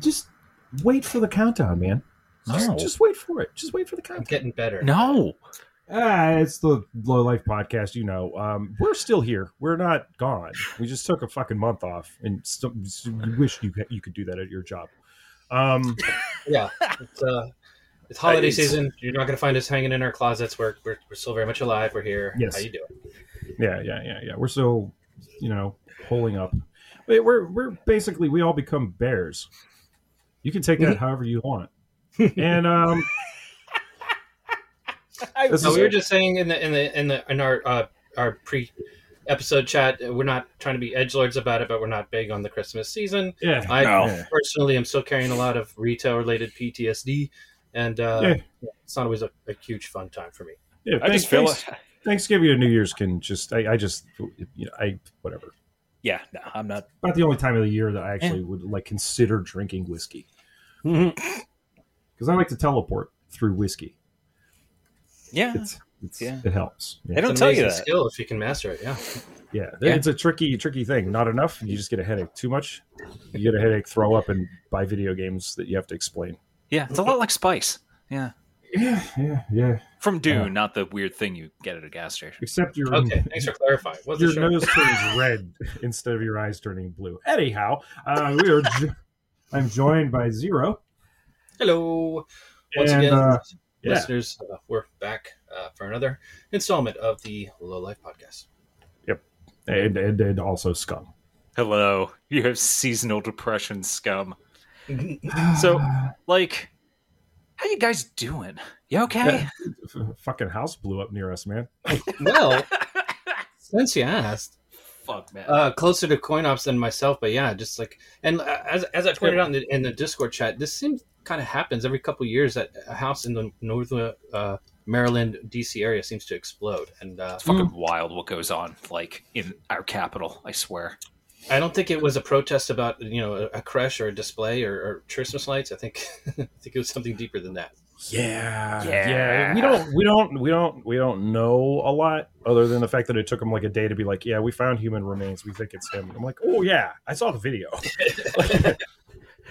two. You just wait for the countdown, man. Just, No. just wait for it. Just wait for the countdown. I'm countdown. getting better. No. Ah, it's the Low Life Podcast. You know, um, we're still here. We're not gone. We just took a fucking month off, and still, you wish you you could do that at your job. Um, Yeah, it's, uh, it's holiday It's- season. You're not going to find us hanging in our closets. We're, we're we're still very much alive. We're here. Yes. How you doing? yeah, yeah, yeah, yeah. We're still, you know, holding up. We're we're basically we all become bears. You can take that however you want. And um, this No, is we were just saying in the in the in the in our uh, our pre episode chat, we're not trying to be edge lords about it, but we're not big on the Christmas season. yeah, i no. personally am still carrying a lot of retail related PTSD, and uh, Yeah. it's not always a, a huge fun time for me. yeah I just feel thanks- it. Thanksgiving and New Year's can just I, I just you know I whatever. Yeah, no, I'm not. About the only time of the year that I actually would like consider drinking whiskey because I like to teleport through whiskey. Yeah. It's, it's Yeah. it helps. They Yeah, don't tell you amazing that. skill if you can master it. Yeah. yeah. Yeah. It's a tricky tricky thing. Not enough, you just get a headache. Too much, you get a headache. Throw up and buy video games that you have to explain. Yeah, it's a lot like spice. Yeah. Yeah, yeah, yeah. From Dune, Yeah. not the weird thing you get at a gas station. Except your Okay. Thanks for clarifying. What's the your show? nose turns red instead of your eyes turning blue. Anyhow, uh, we are. Jo- I'm joined by Xero. Hello. Once And, again, uh, yeah. listeners, uh, we're back uh, for another installment of the Low Life Podcast. Yep. And, and and also scum. Hello. You have seasonal depression scum. So, like, how you guys doing? You okay? F- fucking house blew up near us, man. well, since you asked, Fuck, man. uh, closer to CoinOps than myself, but yeah, just like and as as I pointed out in the, in the Discord chat, this seems kind of happens every couple years that a house in the northern uh, Maryland DC area seems to explode, and uh, it's fucking wild what goes on, like, in our capital, I swear. I don't think it was a protest about you know a, a crash or a display or, or Christmas lights. I think I think it was something deeper than that. Yeah, Yeah. We don't, we don't, we don't, we don't know a lot other than the fact that it took them like a day to be like, yeah, we found human remains. We think it's him. I'm like, oh yeah, I saw the video.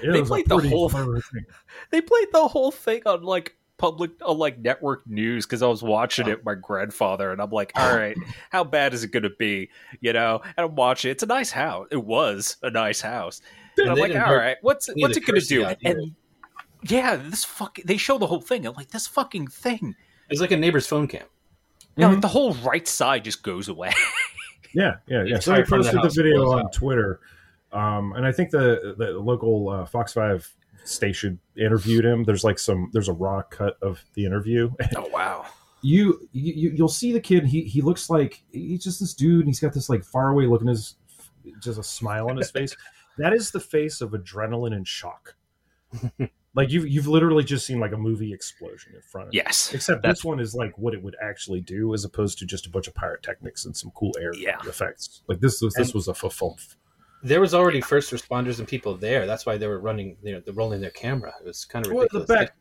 It They played the whole- thing. They played the whole thing on, like, public, on, like, network news because I was watching it with my grandfather, and I'm like, all right, how bad is it going to be? You know? And I'm watching It's a nice house. It was a nice house. And I'm like, didn't all hurt right, what's what's it going to do? out. And yeah, this fucking they show the whole thing. I'm like, this fucking thing. It's like a neighbor's phone cam. Yeah, Mhm. like the whole right side just goes away. Yeah, yeah, yeah. So I entire front of the posted the video on out. Twitter, um, and I think the the local uh, Fox Five station interviewed him. There's like some there's a raw cut of the interview. oh wow. you, you you'll see the kid. He he looks like he's just this dude. And he's got this like faraway look in his just a smile on his face. That is the face of adrenaline and shock. Like you've you've literally just seen like a movie explosion in front of you. Yes. Except That's- this one is like what it would actually do, as opposed to just a bunch of pyrotechnics and some cool air Yeah. effects. Like this was this And- was a fulfill. There was already first responders and people there. That's why they were running, you know, they're rolling their camera. It was kind of Well, the back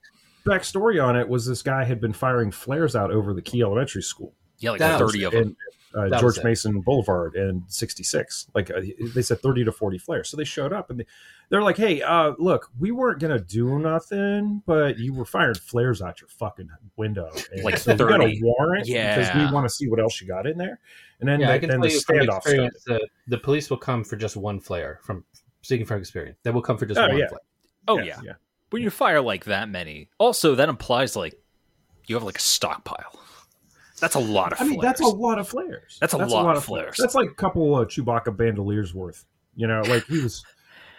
backstory on it was this guy had been firing flares out over the Key Elementary School. Yeah, like That was- thirty of them. and uh, George. Mason Boulevard and 66. Like uh, they said, 30 to 40 flares. So they showed up and they, they're like, "Hey, uh, look, we weren't gonna do nothing, but you were firing flares out your fucking window. And Like so we got a 30. warrant because we want to see what else you got in there." And then, yeah, the, I can then tell the you from standoff started. the, the police will come for just one flare. From speaking from experience, they will come for just Oh, one yeah. flare. oh yeah. yeah. When you fire like that many, also that implies like you have like a stockpile. That's a lot of I mean, flares. that's a lot of flares. That's a lot of flares. That's like a couple of Chewbacca bandoliers worth. You know, like he was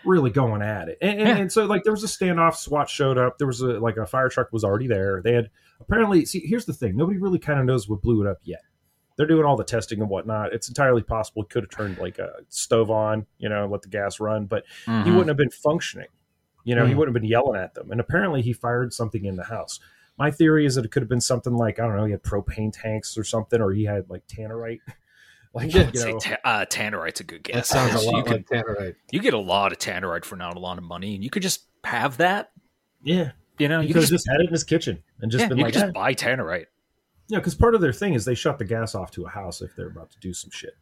really going at it. And, and, Yeah. and so, like, there was a standoff. SWAT showed up. There was a like a fire truck was already there. They had apparently. See, here's the thing: nobody really kind of knows what blew it up yet. They're doing all the testing and whatnot. It's entirely possible it could have turned like a stove on, you know, let the gas run, but he Mhm. wouldn't have been functioning. You know, he Mhm. wouldn't have been yelling at them. And apparently, he fired something in the house. My theory is that it could have been something like I don't know, he had propane tanks or something, or he had like tannerite. Like Yeah, you know, ta- uh, tannerite's a good guess. That guess. sounds a you lot could like Tannerite. you get a lot of tannerite for not a lot of money, and you could just have that. yeah, You know, he you could could have just, just had it in his kitchen and just yeah, been you like, could just "Eh." buy tannerite. yeah, because part of their thing is they shut the gas off to a house if they're about to do some shit.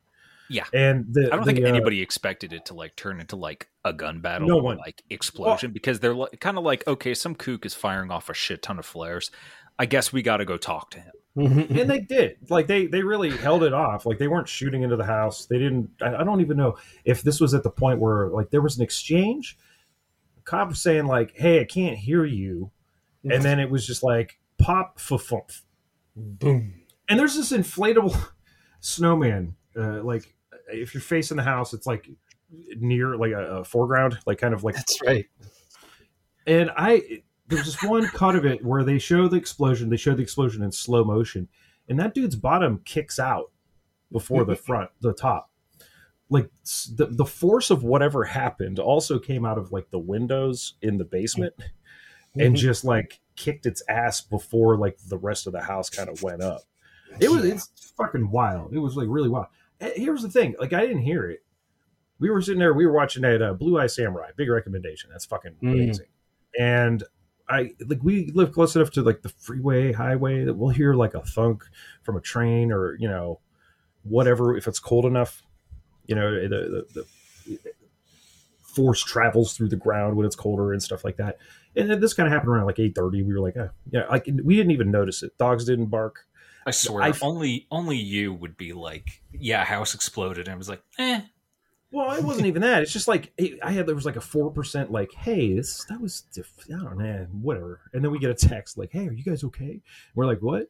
Yeah. and the, I don't the, think uh, anybody expected it to like turn into like a gun battle No or one. like explosion because they're like, kind of like okay, some kook is firing off a shit ton of flares. I guess we got to go talk to him. and they did like they they really held it off like they weren't shooting into the house they didn't I, I don't even know if this was at the point where like there was an exchange cop was saying like hey i can't hear you and then it was just like pop fa-fump. Boom. and there's this inflatable snowman uh, like if you're facing the house it's like near like a, a foreground like kind of like That's right. and I there's just one cut of it where they show the explosion. They show the explosion in slow motion, and that dude's bottom kicks out before the front, the top. Like the the force of whatever happened also came out of like the windows in the basement, and mm-hmm. just like kicked its ass before like the rest of the house kind of went up. It was Yeah. it's fucking wild. It was like really wild. Here's the thing: like I didn't hear it. We were sitting there. We were watching that uh, Blue Eye Samurai. Big recommendation. That's fucking Mm. amazing. And I like we live close enough to like the freeway, highway that we'll hear like a thunk from a train or you know whatever if it's cold enough. You know the the, the force travels through the ground when it's colder and stuff like that. And this kind of happened around like eight thirty. We were like, oh, yeah, like we didn't even notice it. Dogs didn't bark. I swear, I- only only you would be like, yeah, house exploded, and I was like, eh. Well, it wasn't even that. It's just like it, I had there was like a four percent like, hey, this that was diff- I don't know, whatever. And then we get a text like, hey, are you guys okay? We're like, what?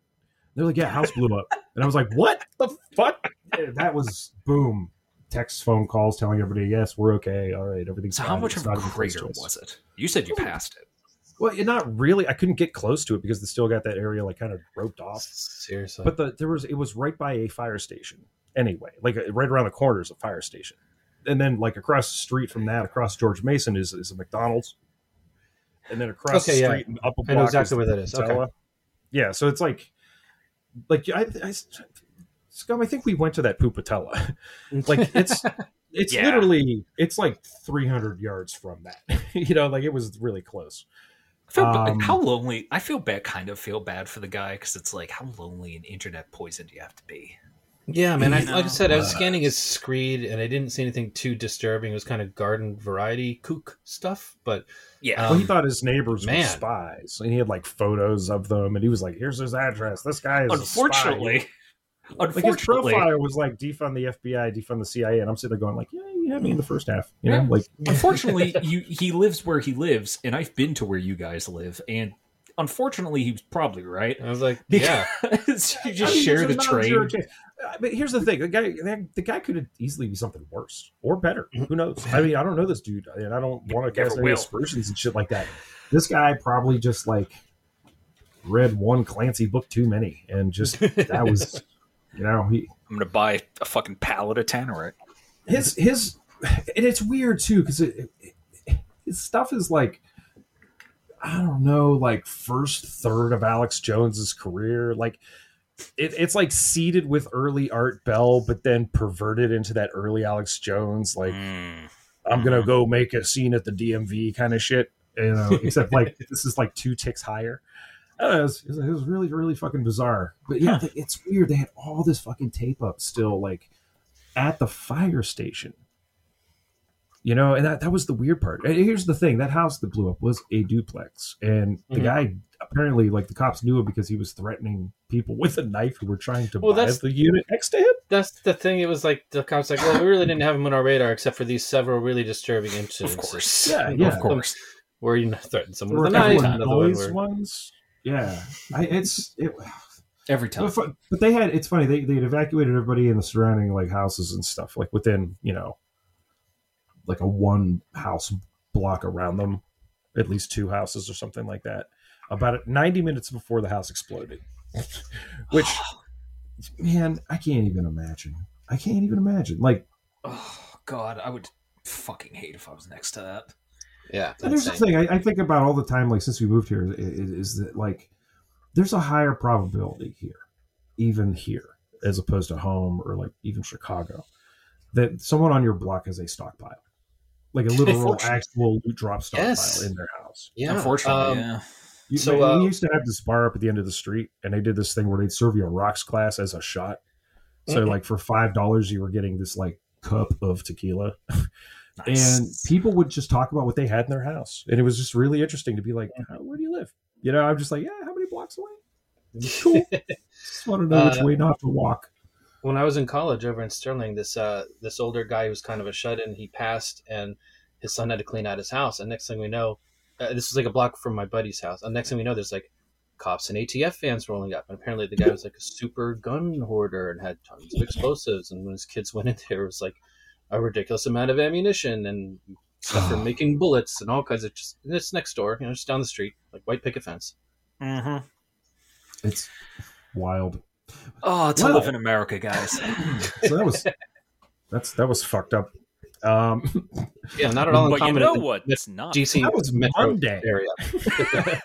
They're like, yeah, house blew up. And I was like, what the fuck? Yeah, that was boom. Text, phone calls telling everybody, yes, we're okay. All right, everything's So fine. how much It's of a not even close crater was it? You said you passed it. Well, it, not really. I couldn't get close to it because they still got that area like kind of roped off. Seriously. But the, there was it was right by a fire station anyway, like uh, right around the corner is a fire station, and then like across the street from that, across George Mason is is a McDonald's, and then across Okay, the yeah. street and up a block I know exactly is where that is. Okay. Yeah, so it's like, like I, I, scum. I think we went to that Pupatella. like it's it's Yeah. literally it's like 300 yards from that. you know, like it was really close. I feel, Um, how lonely? I feel bad. Kind of feel bad for the guy because it's like, how lonely and internet poison do you have to be? Yeah, man. I, like I said, I was scanning his screed, and I didn't see anything too disturbing. It was kind of garden variety kook stuff, but Yeah, well, he Um, thought his neighbors man. were spies, and he had like photos of them, and he was like, "Here's his address. This guy is a spy." unfortunately, Like his profile was like defund the FBI, defund the CIA, and I'm sitting there going like, "Yeah, you had me in the first half." You know, Yeah. like unfortunately, you he lives where he lives, and I've been to where you guys live, and unfortunately, he's probably right. I was like, yeah, you just I mean, share there's the a train. Uh, But here's the thing: the guy, the, the guy could easily be something worse or better. Who knows? I mean, I don't know this dude, and I don't want to cast any aspersions and shit like that. This guy probably just like read one Clancy book too many, and just that was, you know, he I'm gonna buy a fucking pallet of Tannerite. his his, and it's weird too because it, it, his stuff is like. I don't know, like first third of Alex Jones's career. Like it, it's like seeded with early Art Bell, but then perverted into that early Alex Jones, like Mm. I'm gonna go make a scene at the DMV kind of shit. You know, except like this is like two ticks higher. Know, it, was, it was really, really fucking bizarre. But yeah, like, it's weird. They had all this fucking tape up still, like at the fire station. You know, and that, that was the weird part. And here's the thing: that house that blew up was a duplex, and the Mhm. guy apparently, like the cops knew it because he was threatening people with a knife who were trying to Well, buy that's- the unit next to him. that's the thing. It was like the cops like, well, we really didn't have him on our radar except for these several really disturbing incidents. Of course, Yeah, of course. where you threatened someone Or with a knife. everyone Another one ones. Yeah, I, it's it, Every time. But, but they had it's funny they they had evacuated everybody in the surrounding like houses and stuff like within you know like a one house block around them, at least two houses or something like that. About 90 minutes before the house exploded, which man I can't even imagine. I can't even imagine. Like Oh God, I would fucking hate if I was next to that. Yeah, And there's the thing I, I think about all the time, like since we moved here, is, is that like there's a higher probability here, even here, as opposed to home or like even Chicago, that someone on your block has a stockpile, like a literal actual loot drop stockpile Yes. in their house. Yeah, Unfortunately, um, yeah. You, So, we uh, used to have this bar up at the end of the street, and they did this thing where they'd serve you a rocks glass as a shot. So Mhm. like for five dollars, you were getting this like cup of tequila, Nice. and people would just talk about what they had in their house, and it was just really interesting to be like, "Where do you live?" You know, I'm just like, "Yeah, how many blocks away?" Cool. Just want to know which Uh, way not to walk. When I was in college over in Sterling, this uh this older guy who was kind of a shut in, he passed, and his son had to clean out his house. And next thing we know, uh, this was like a block from my buddy's house. And next thing we know, there's like cops and ATF fans rolling up. And apparently, the guy was like a super gun hoarder and had tons of explosives. And when his kids went in there, it was like a ridiculous amount of ammunition and stuff for making bullets and all kinds of just. It's next door, you know, just down the street, like white picket fence. Mhm. It's wild. Oh, to Well- live in America, guys. So that was that's that was fucked up. Um, Yeah, not at all but you know what? It's not. DC That was metro Monday. area.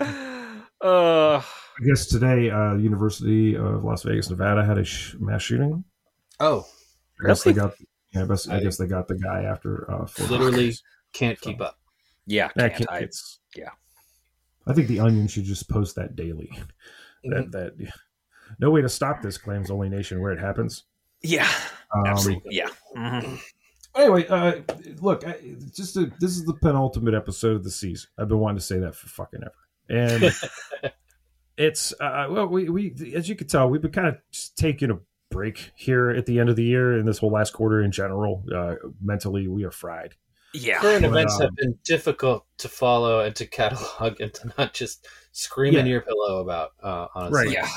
Uh, I guess today, uh, University of Las Vegas, Nevada, had a sh- mass shooting. Oh, I guess they got. Yeah, I guess, I guess they got the guy after. Uh, Fort literally Knox. can't keep up. yeah, can't can't- I? it's- yeah. I think the Onion should just post that daily. Mm-hmm. That that no way to stop this claims only nation where it happens. Yeah, Um, absolutely. Yeah. Mhm. Anyway, uh, look, I, just a, this is the penultimate episode of the season. I've been wanting to say that for fucking ever, and it's uh, well, we we as you can tell, we've been kind of taking a break here at the end of the year and this whole last quarter in general. Uh, mentally, we are fried. Yeah. Current events um, have been difficult to follow and to catalog and to not just scream in your pillow about. Uh, honestly, Right. Yeah.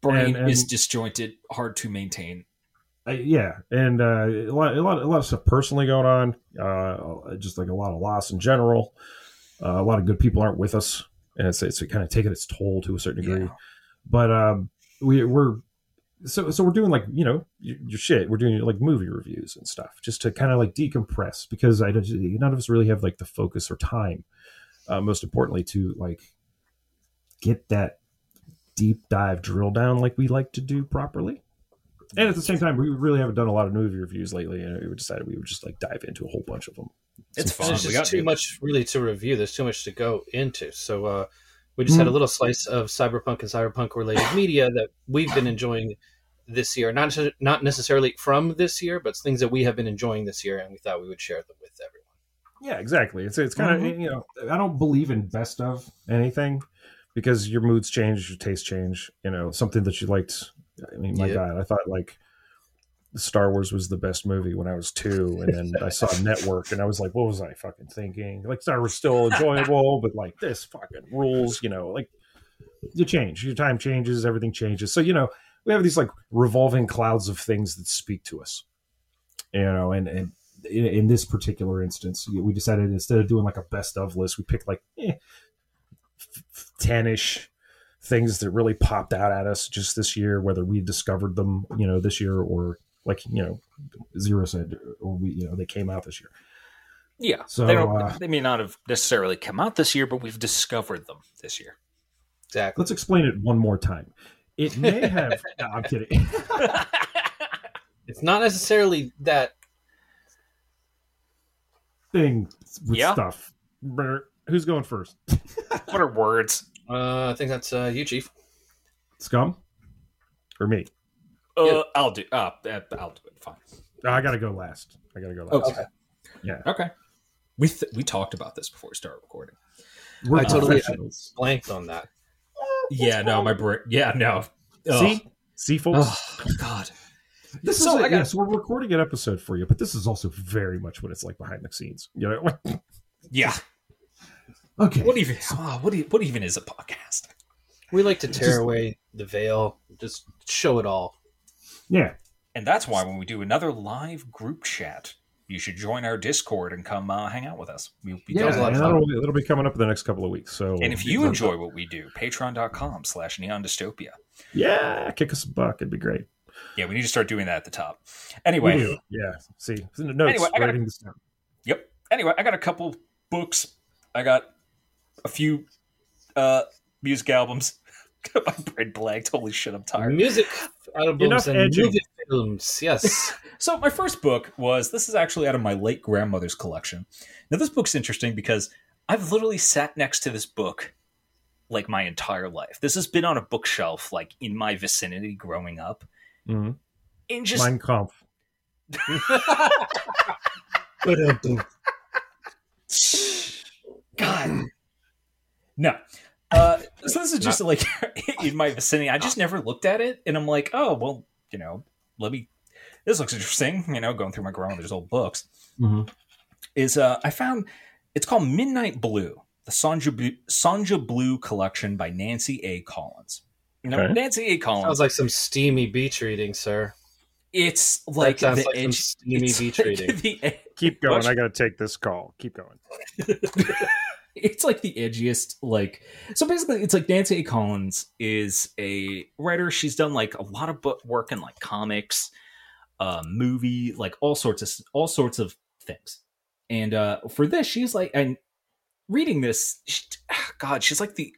Brain And- and- is disjointed, hard to maintain. Uh, yeah, and uh, a lot, a lot, a lot of stuff personally going on. Uh, just like a lot of loss in general. Uh, a lot of good people aren't with us, and it's it's kind of taking its toll to a certain degree. Yeah. But um, we we're so so we're doing like you know your, your shit. We're doing like movie reviews and stuff just to kind of like decompress because I don't, none of us really have like the focus or time. Uh, most importantly, to like get that deep dive drill down like we like to do properly. And at the same time, we really haven't done a lot of movie reviews lately, and we decided we would just like dive into a whole bunch of them. It's Some fun. there's We got too to. much really to review. There's too much to go into. So uh, we just had a Mm. little slice of cyberpunk and cyberpunk related media that we've been enjoying this year. Not not necessarily from this year, but things that we have been enjoying this year, and we thought we would share them with everyone. Yeah, exactly. It's it's kind of Mm-hmm. you know I don't believe in best of anything because your moods change, your tastes change. You know something that you liked. I mean, my Yeah. God, I thought like Star Wars was the best movie when I was two, and then I saw Network, and I was like, what was I fucking thinking? Like Star Wars still enjoyable, but like this fucking rules. You know, like you change, your time changes, everything changes. So you know we have these like revolving clouds of things that speak to us. You know, and and in, in this particular instance, we decided instead of doing like a best of list, we picked like eh, ten ish things that really popped out at us just this year, whether we discovered them, you know, this year or like you know, Xero said or we, you know, they came out this year. Yeah. So, they, don't, uh, they may not have necessarily come out this year, but we've discovered them this year. Exactly. Let's explain it one more time. It may have. no, I'm kidding. It's not necessarily that. Thing with Yeah. stuff. Brr. Who's going first? what are words? Uh, I think that's uh, you, Chief. Scum or me? Uh, Yeah. I'll do. Uh, uh, I'll do it. Fine. I gotta go last. I gotta go last. Okay. Yeah. Okay. We th- we talked about this before we started recording. We're I totally- professionals. Blanked on that. Yeah, no, my brain. Yeah, no. Ugh. See, see, folks. Oh God. This So is I a, got- yes, we're recording an episode for you, but this is also very much what it's like behind the scenes. You know. Yeah. okay. What even? Oh, what? e- What even is a podcast? We like to tear Just- away the veil, just show it all. Yeah. And that's why when we do another live group chat, you should join our Discord and come uh, hang out with us. We'll be Yeah, was a lot and of fun. that'll, it'll be coming up in the next couple of weeks. So, And if you enjoy what we do, patreon.com slash neon dystopia. yeah, kick us a buck. It'd be great. Yeah, we need to start doing that at the top. Anyway, yeah. See, it's in the notes. Anyway, I gotta- writing this down. Yep. Anyway, I got a couple books. I got a few uh music albums. Got my brain blanked. Holy shit, I'm tired. Music albums Enough and edging. movie films. Yes. So my first book was this is actually out of my late grandmother's collection. Now this book's interesting because I've literally sat next to this book like my entire life. This has been on a bookshelf like in my vicinity growing up. Mhm. And just Mein Kampf. God. No. Uh, so this is just like in my vicinity. I just never looked at it, and I'm like, oh well, you know, let me. This looks interesting. You know, going through my grandmother's old books Mhm. is uh, I found it's called Midnight Blue, the Sonja Blue, Sonja Blue collection by Nancy A. Collins. You Okay. Nancy A. Collins. Sounds like some steamy beach reading, sir. it's like sounds the like some edge. steamy beach like reading. the Keep going. Watch- I got to take this call. Keep going. it's like the edgiest like so basically it's like nancy a. Collins is a writer. She's done like a lot of book work in like comics uh movie like all sorts of all sorts of things. And uh for this she's like and reading this she, god she's like the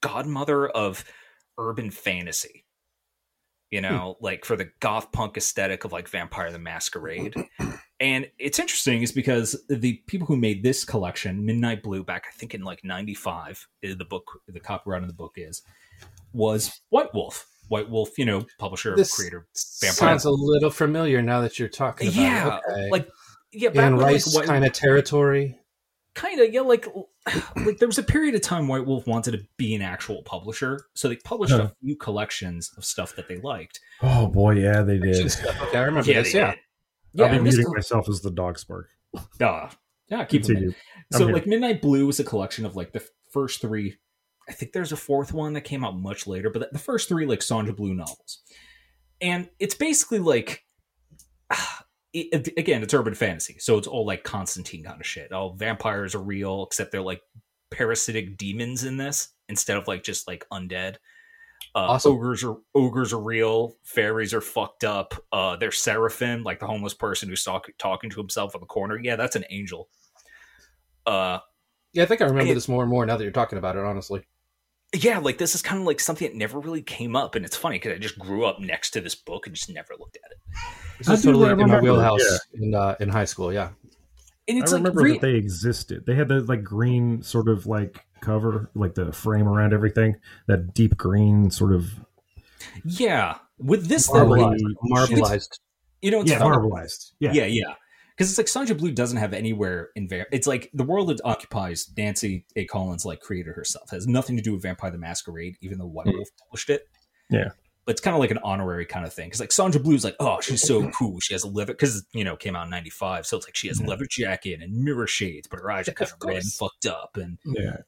godmother of urban fantasy. You know like for the goth punk aesthetic of like vampire the masquerade and it's interesting is because the people who made this collection midnight blue back i think in like 95 eh, the book the copyright of the book is was white wolf white wolf you know publisher This creator vampire sounds a little familiar now that you're talking about yeah it. Okay. like yeah back when, like, kind of territory. kind of yeah like like there was a period of time white wolf wanted to be an actual publisher so they published Huh. a few collections of stuff that they liked Oh boy, yeah, they did. Okay, I remember yeah this. Yeah. did. Yeah I'll be muting myself as the dog spark. uh, yeah keep. Continue. So like midnight blue is a collection of like the first three i think there's a fourth one that came out much later but the first three like sandra blue novels and it's basically like it, again it's urban fantasy so it's all like constantine kind of shit all vampires are real except they're like parasitic demons in this instead of like just like undead uh, Awesome. ogres are ogres are real fairies are fucked up uh they're seraphim like the homeless person who's talk- talking to himself in the corner yeah that's an angel uh Yeah, I think I remember It- this more and more now that you're talking about it, honestly. yeah, like this is kind of like something that never really came up, and it's funny because I just grew up next to this book and just never looked at it. This is do totally in my wheelhouse yeah. in uh, in high school, yeah. And it's I like remember re- that they existed. They had the like green sort of like cover, like the frame around everything. That deep green sort of yeah, with this though, Marbleized. Marbleized. Marbleized. you know, it's yeah, funny. marbleized. Yeah, yeah, yeah, because it's like Sandra Blue doesn't have anywhere in var- It's like the world it occupies. Nancy A. Collins like created herself It has nothing to do with Vampire the Masquerade, even though White Hmm. Wolf published it. Yeah. But it's kind of like an honorary kind of thing because like Sandra Blue's like, oh, she's so cool. She has a leather because you know came out in '95, so it's like she has a Mhm. leather jacket and mirror shades, but her eyes are kind Of of red and fucked up and yeah.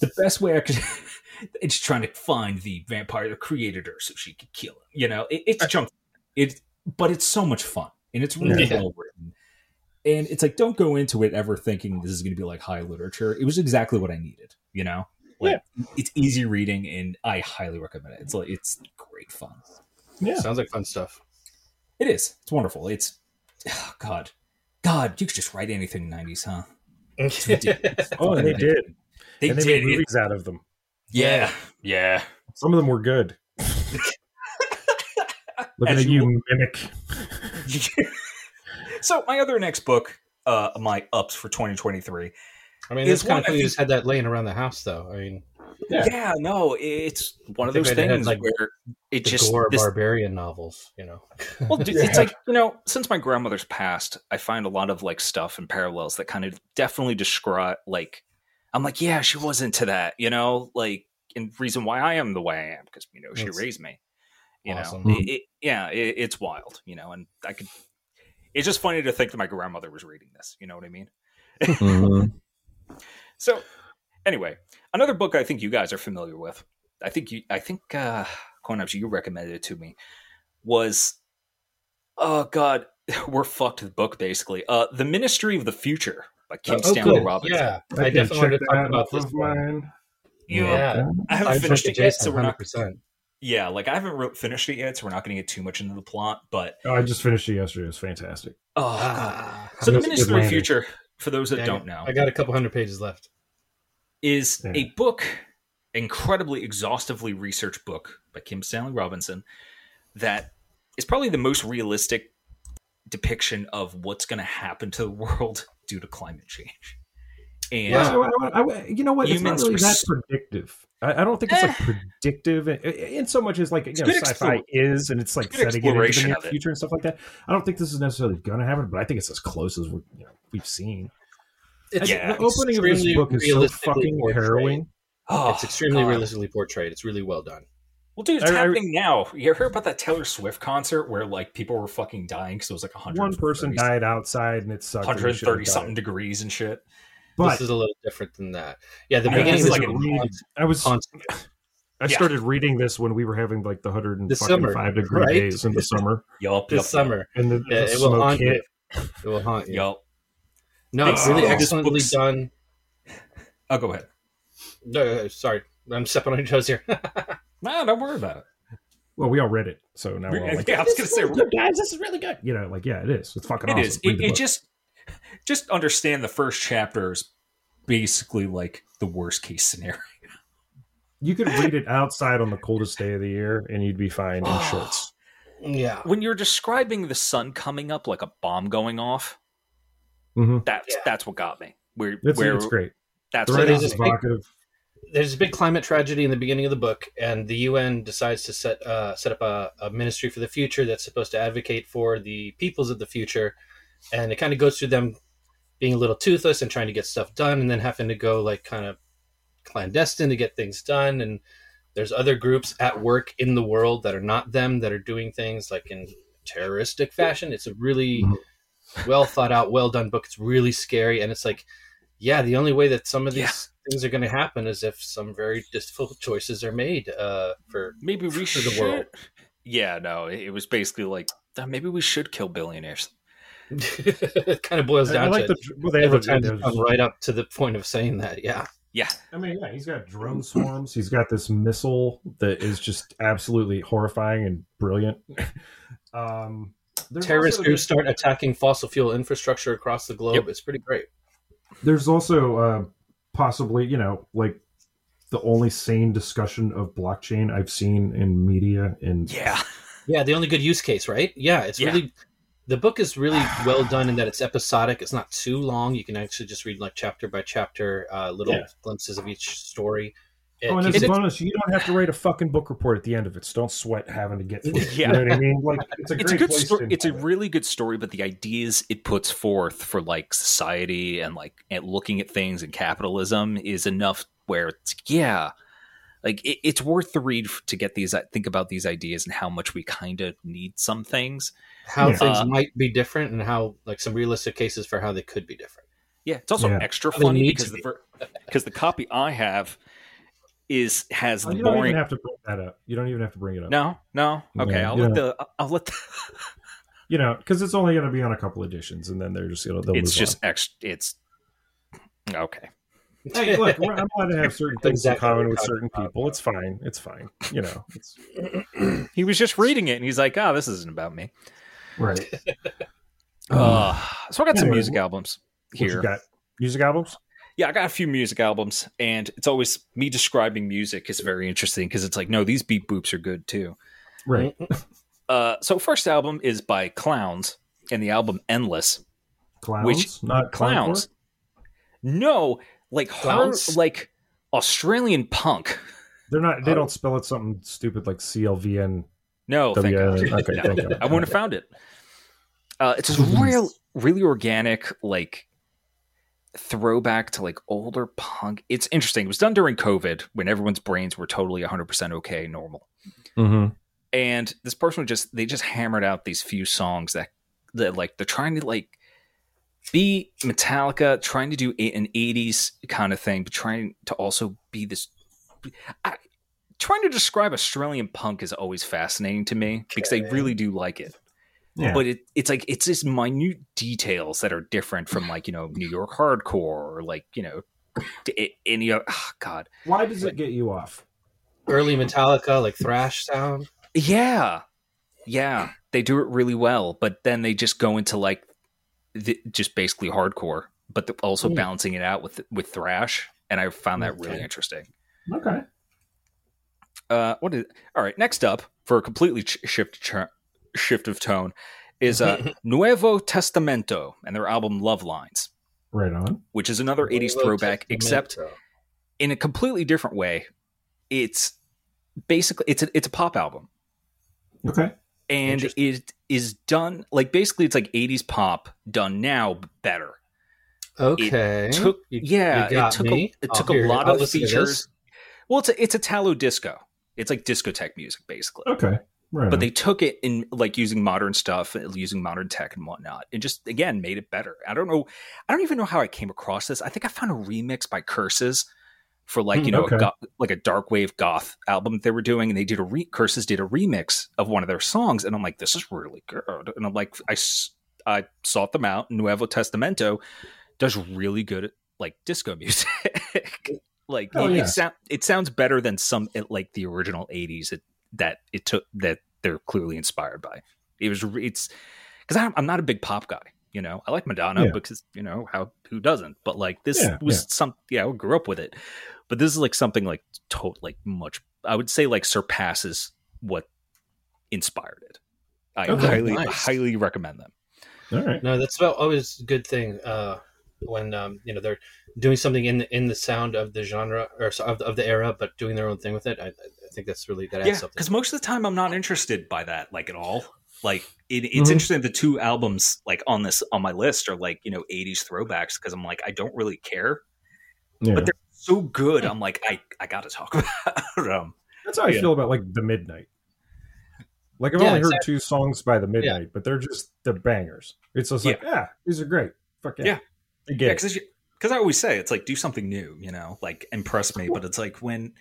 The best way I could. it's trying to find the vampire that created her so she could kill him. You know, it, it's junk. It, but it's so much fun and it's really Yeah. well written. And it's like, don't go into it ever thinking this is going to be like high literature. It was exactly what I needed. You know, like it's easy reading and I highly recommend it. It's like it's great fun. Yeah. Sounds like fun stuff. It is. It's wonderful. It's oh, God, God. You could just write anything in the nineties, huh? Oh, they did. They and they did. made It, movies out of them. yeah, yeah. Some of them were good. Looking As at you you, mimic. so my other next book, uh, my ups for 2023. I mean, It's it's kind one of cool I you just had that laying around the house, though. I mean, Yeah. Yeah, no, it's one of those they had, things like, where it the just gore this, barbarian novels, you know. well, dude, it's like you know, since my grandmother's passed, I find a lot of like stuff and parallels that kind of definitely describe like I'm like, yeah, she was into that, you know, like and reason why I am the way I am because you know she That's raised me, you awesome. know, it, it, yeah, it, it's wild, you know, and I could. It's just funny to think that my grandmother was reading this. You know what I mean? So, anyway, another book I think you guys are familiar with. I think you, I think, uh, CoinOps, you recommended it to me. Was, oh god, we're fucked. The book basically, uh, the Ministry of the Future by Kim Oh, Stanley good. Robinson. Yeah, I, can definitely wanted check to talk out about this one. mine. Yeah. Yeah, I haven't I finished it yet, so we're not. 100%. Yeah, like I haven't wrote, finished it yet, so we're not going to get too much into the plot. But Oh, I just finished it yesterday. It was fantastic. oh Ah. so the It was a Ministry of. Future, for those that Yeah, don't know, I got a couple hundred pages left. is Yeah. a book, incredibly exhaustively researched book by Kim Stanley Robinson that is probably the most realistic depiction of what's going to happen to the world due to climate change. And Yeah. I- I- I- you know what? It's not really were that s- predictive. I, I don't think it's like predictive in, in so much as like you know, sci-fi explore- is, and it's like good setting it into the near of it. future and stuff like that. I don't think this is necessarily going to happen, but I think it's as close as we you know, we've seen. It's, Yeah, the opening of this extremely book is so fucking portrayed. harrowing. oh, It's extremely God. realistically portrayed. It's really well done. Well, dude, it's I- I- happening now. You heard about that Taylor Swift concert where like people were fucking dying because it was like 100 One person died outside, and it sucked. and they shouldn't 130 something it. degrees and shit. But this is a little different than that. Yeah, the I beginning guess is like like read- I was constant. I Yeah. started reading this when we were having like the hundred and fucking five degree right? days in the summer, Yup, this yup, summer. and the, Yeah, the it will smoke haunt hit. you. It will haunt you. Yup. No, it's really Oh, excellently book's- done. Oh, go ahead. No, no, sorry, I'm stepping on your toes here. No, don't worry about it. Well, we all read it, so now we're all like, Yeah, I was gonna say- really good, guys, this is really good. You know, like yeah, it is. It's fucking It awesome. is. Read It, it just just understand the first chapter is basically like the worst case scenario. you could read it outside on the coldest day of the year, and you'd be fine in shorts. yeah, When you're describing the sun coming up like a bomb going off, hmm that's Yeah. that's what got me. Where It's, where it's great. that's The what writing got is is me. evocative. There's a big climate tragedy in the beginning of the book, and the UN decides to set uh, set up a, a ministry for the future that's supposed to advocate for the peoples of the future, and it kind of goes through them being a little toothless and trying to get stuff done, and then having to go like kind of clandestine to get things done, and there's other groups at work in the world that are not them that are doing things like in terroristic fashion. It's a really Mhm. well thought out, well done book. It's really scary, and it's like, yeah, the only way that some of these Yeah. Things are going to happen is if some very difficult choices are made uh, for Maybe we for the should. world. Yeah, no, it it was basically like maybe we should kill billionaires. it kind of boils I, I down like to the well, they have every a, time there's- come right up to the point of saying that. Yeah, Yeah, I mean, yeah, he's got drone swarms. He's got this missile that is just absolutely horrifying and brilliant. Um, there's terrorist groups start attacking fossil fuel infrastructure across the globe. Yep. It's pretty great. There's also uh, possibly, you know, like the only sane discussion of blockchain I've seen in media. And yeah, Yeah, the only good use case, right? Yeah, it's Yeah. really the book is really well done in that it's episodic. It's not too long. You can actually just read like chapter by chapter, uh, little Yeah. glimpses of each story. It oh, and keeps as a bonus, you don't have to write a fucking book report at the end of it. So don't sweat having to get through it. Yeah. You know what I mean? Like it's a it's a good story. It's a it. really good story, but the ideas it puts forth for like society and like and looking at things and capitalism is enough where it's yeah, like it, it's worth the read to get these think about these ideas and how much we kind of need some things. how Yeah. things Uh, might be different and how like some realistic cases for how they could be different. Yeah, it's also Yeah. extra funny because to the because the copy I have is has Oh, the you don't boring. even have to bring that up. You don't even have to bring it up. no, no, okay. Yeah, I'll yeah. let the I'll let the, You know, because it's only going to be on a couple editions, and then they're just you know they'll it's move just ex. It's okay. Hey, look, we're- I'm allowed to have certain things Exactly in common with certain talking people. It's fine. It's fine. You know, it's He was just reading it and he's like, "Oh, this isn't about me." right. Uh, so I got some music what- albums What you here. got? Music albums? Yeah, I got a few music albums, and it's always me describing music is very interesting because it's like, no, these beat boops are good too. Right. Uh, so first album is by Clowns, and the album Endless. Clowns, Which- not Clowns? No, like hard, Clowns? like Australian punk. They're not. They Oh. don't spell it something stupid like CLVN. No, thank God. Okay, No, thank God. I wouldn't have found it. Uh, it's a real, really organic, like throwback to like older punk. It's interesting. It was done during COVID when everyone's brains were totally 100% okay, normal. Mm-hmm. And this person just they just hammered out these few songs that that like they're trying to like be Metallica, trying to do an 80s kind of thing, but trying to also be this. I, trying to describe Australian punk is always fascinating to me because they really do like it Yeah. but it, it's like it's just minute details that are different from like you know New York hardcore or like you know t- any other oh, God Why does it get you off? Early Metallica, like thrash sound. yeah yeah they do it really well but then they just go into like the, just basically hardcore but the, also Hmm. balancing it out with with thrash and I found that really interesting. Okay. Uh, what is all right? Next up for a completely ch- shift ch- shift of tone is uh, Nuevo Testamento and their album Love Lines. Right on. which is another 80s throwback, except in a completely different way. It's basically it's a it's a pop album. Okay. And it is done like basically it's like 80s pop done now better. okay. took You- yeah, you got it took me. a, it I'll took hear- a lot I'll of listen to this. features. Well, it's a, it's Italo disco. It's like discotheque music basically. Okay. Right. But they took it in like using modern stuff, using modern tech and whatnot, and just again made it better. I don't know, I don't even know how I came across this. I think I found a remix by Curses for like Hmm, you know okay. a go- like a dark wave goth album they were doing, and they did a re- Curses did a remix of one of their songs, and I'm like, this is really good. And I'm like, I s- I sought them out. Nuevo Testamento does really good like disco music. like Oh, it, yeah. it, sound, it sounds better than some like the original 80s it, that it took that they're clearly inspired by. It was it's because I'm, I'm not a big pop guy. You know, I like Madonna Yeah. because you know how who doesn't. But like this Yeah, was yeah. some yeah, I grew up with it. But this is like something like to like much. I would say like surpasses what inspired it. I Okay, highly nice. highly recommend them. All right. No, that's about always a good thing uh, when um, you know they're doing something in the, in the sound of the genre or so- of, of the era, but doing their own thing with it. I, I think that's really that adds Yeah, something. because most of the time I'm not interested by that like at all. Like it, it's Mhm. interesting. The two albums like on this on my list are like you know 80s throwbacks because I'm like I don't really care, Yeah. but they're so good. I'm like I I got to talk about them. That's how I Yeah. feel about like the midnight. Like I've Yeah, only heard two songs by the midnight, but they're just they're bangers. It's just like, yeah, these are great. Fuck yeah. Yeah. I get Yeah, because I always say it's like do something new, you know, like impress me. But it's like when,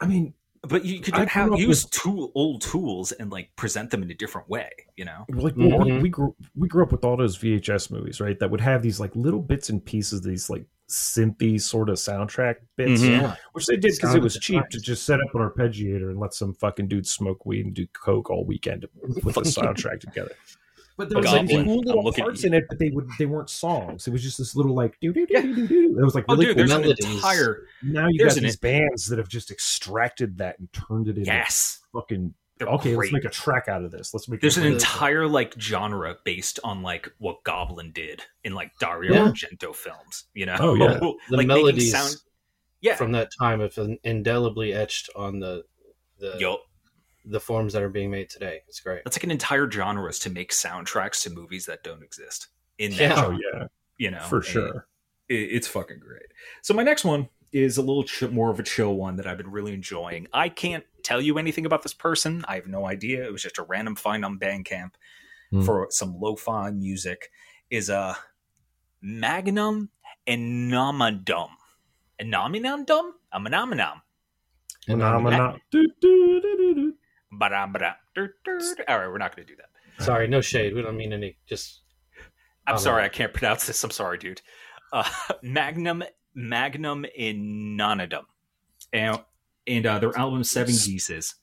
I mean, but you could I have grew up use old tools and like present them in a different way, you know. like we- Mhm. we grew we grew up with all those VHS movies, right? That would have these like little bits and pieces, these like synthy sort of soundtrack bits, Mhm. yeah, which they did because it was cheap to just set up an arpeggiator and let some fucking dude smoke weed and do coke all weekend with the soundtrack together. But there was like Goblin. cool little parts in it, but they would they weren't songs. It was just this little like do do do do do. It was like Oh, really dude, cool. there's melodies. an entire now you there's got an- these bands that have just extracted that and turned it into yes. fucking They're okay. great. Let's make a track out of this. Let's make. There's a an the- entire like genre based on like what Goblin did in like Dario Yeah. Argento films. You know, Oh, yeah. The like making melodies sound. Yeah, from that time have been indelibly etched on the the yo, the forms that are being made today. It's great. that's like an entire genre is to make soundtracks to movies that don't exist. In that Yeah. oh genre, yeah, you know, for sure. it, it's fucking great. So my next one is a little ch- more of a chill one that I've been really enjoying. I can't tell you anything about this person. I have no idea. It was just a random find on Bandcamp Hmm. for some lo-fi music. Is a Magnum Enominum. Enominum? Enominum. Phenomena. Do, Dur, dur. All right, we're not going to do that. Sorry, no shade. We don't mean any. Just I'm Oh, sorry. I can't pronounce this. I'm sorry, dude. Uh, Magnum Magnum Inonidum. And and uh, their album Seven Geases.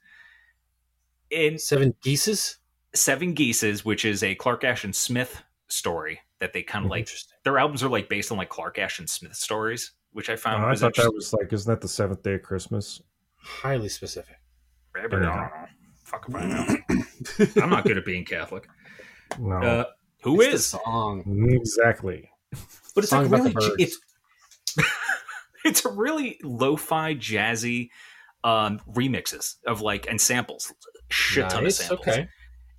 In seven geeses. Seven Geases, which is a Clark Ashton Smith story that they kind of like their albums are like based on like Clark Ashton Smith stories, which I found I was thought that was like, isn't that the seventh day of Christmas? Highly specific. Fuck if I know. I'm not good at being Catholic. No, Uh, who It's the is? song? exactly. But it's Song like really, it's it's a really lo-fi, jazzy um, remixes of like and samples, shit ton of samples. Okay.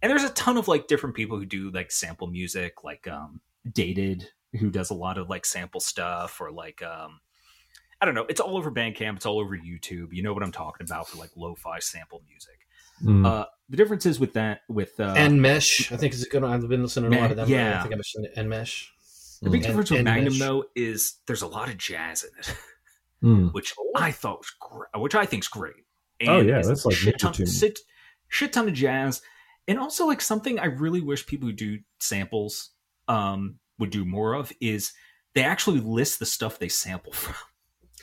And there's a ton of like different people who do like sample music, like um, Dated, who does a lot of like sample stuff, or like um, I don't know. It's all over Bandcamp. It's all over YouTube. You know what I'm talking about for like lo-fi sample music. Mm. Uh, the difference is with that with uh, and Mesh, I think is a good one. I've been listening to a lot of them. Yeah. I think I mentioned and Mesh. the big and- difference with and Magnum Mesh. though is there's a lot of jazz in it. Mm. which I thought was great, which I think's great. Oh, yeah, that's like shit Ninja ton, shit, shit ton of jazz, and also like something I really wish people who do samples um, would do more of is they actually list the stuff they sample from.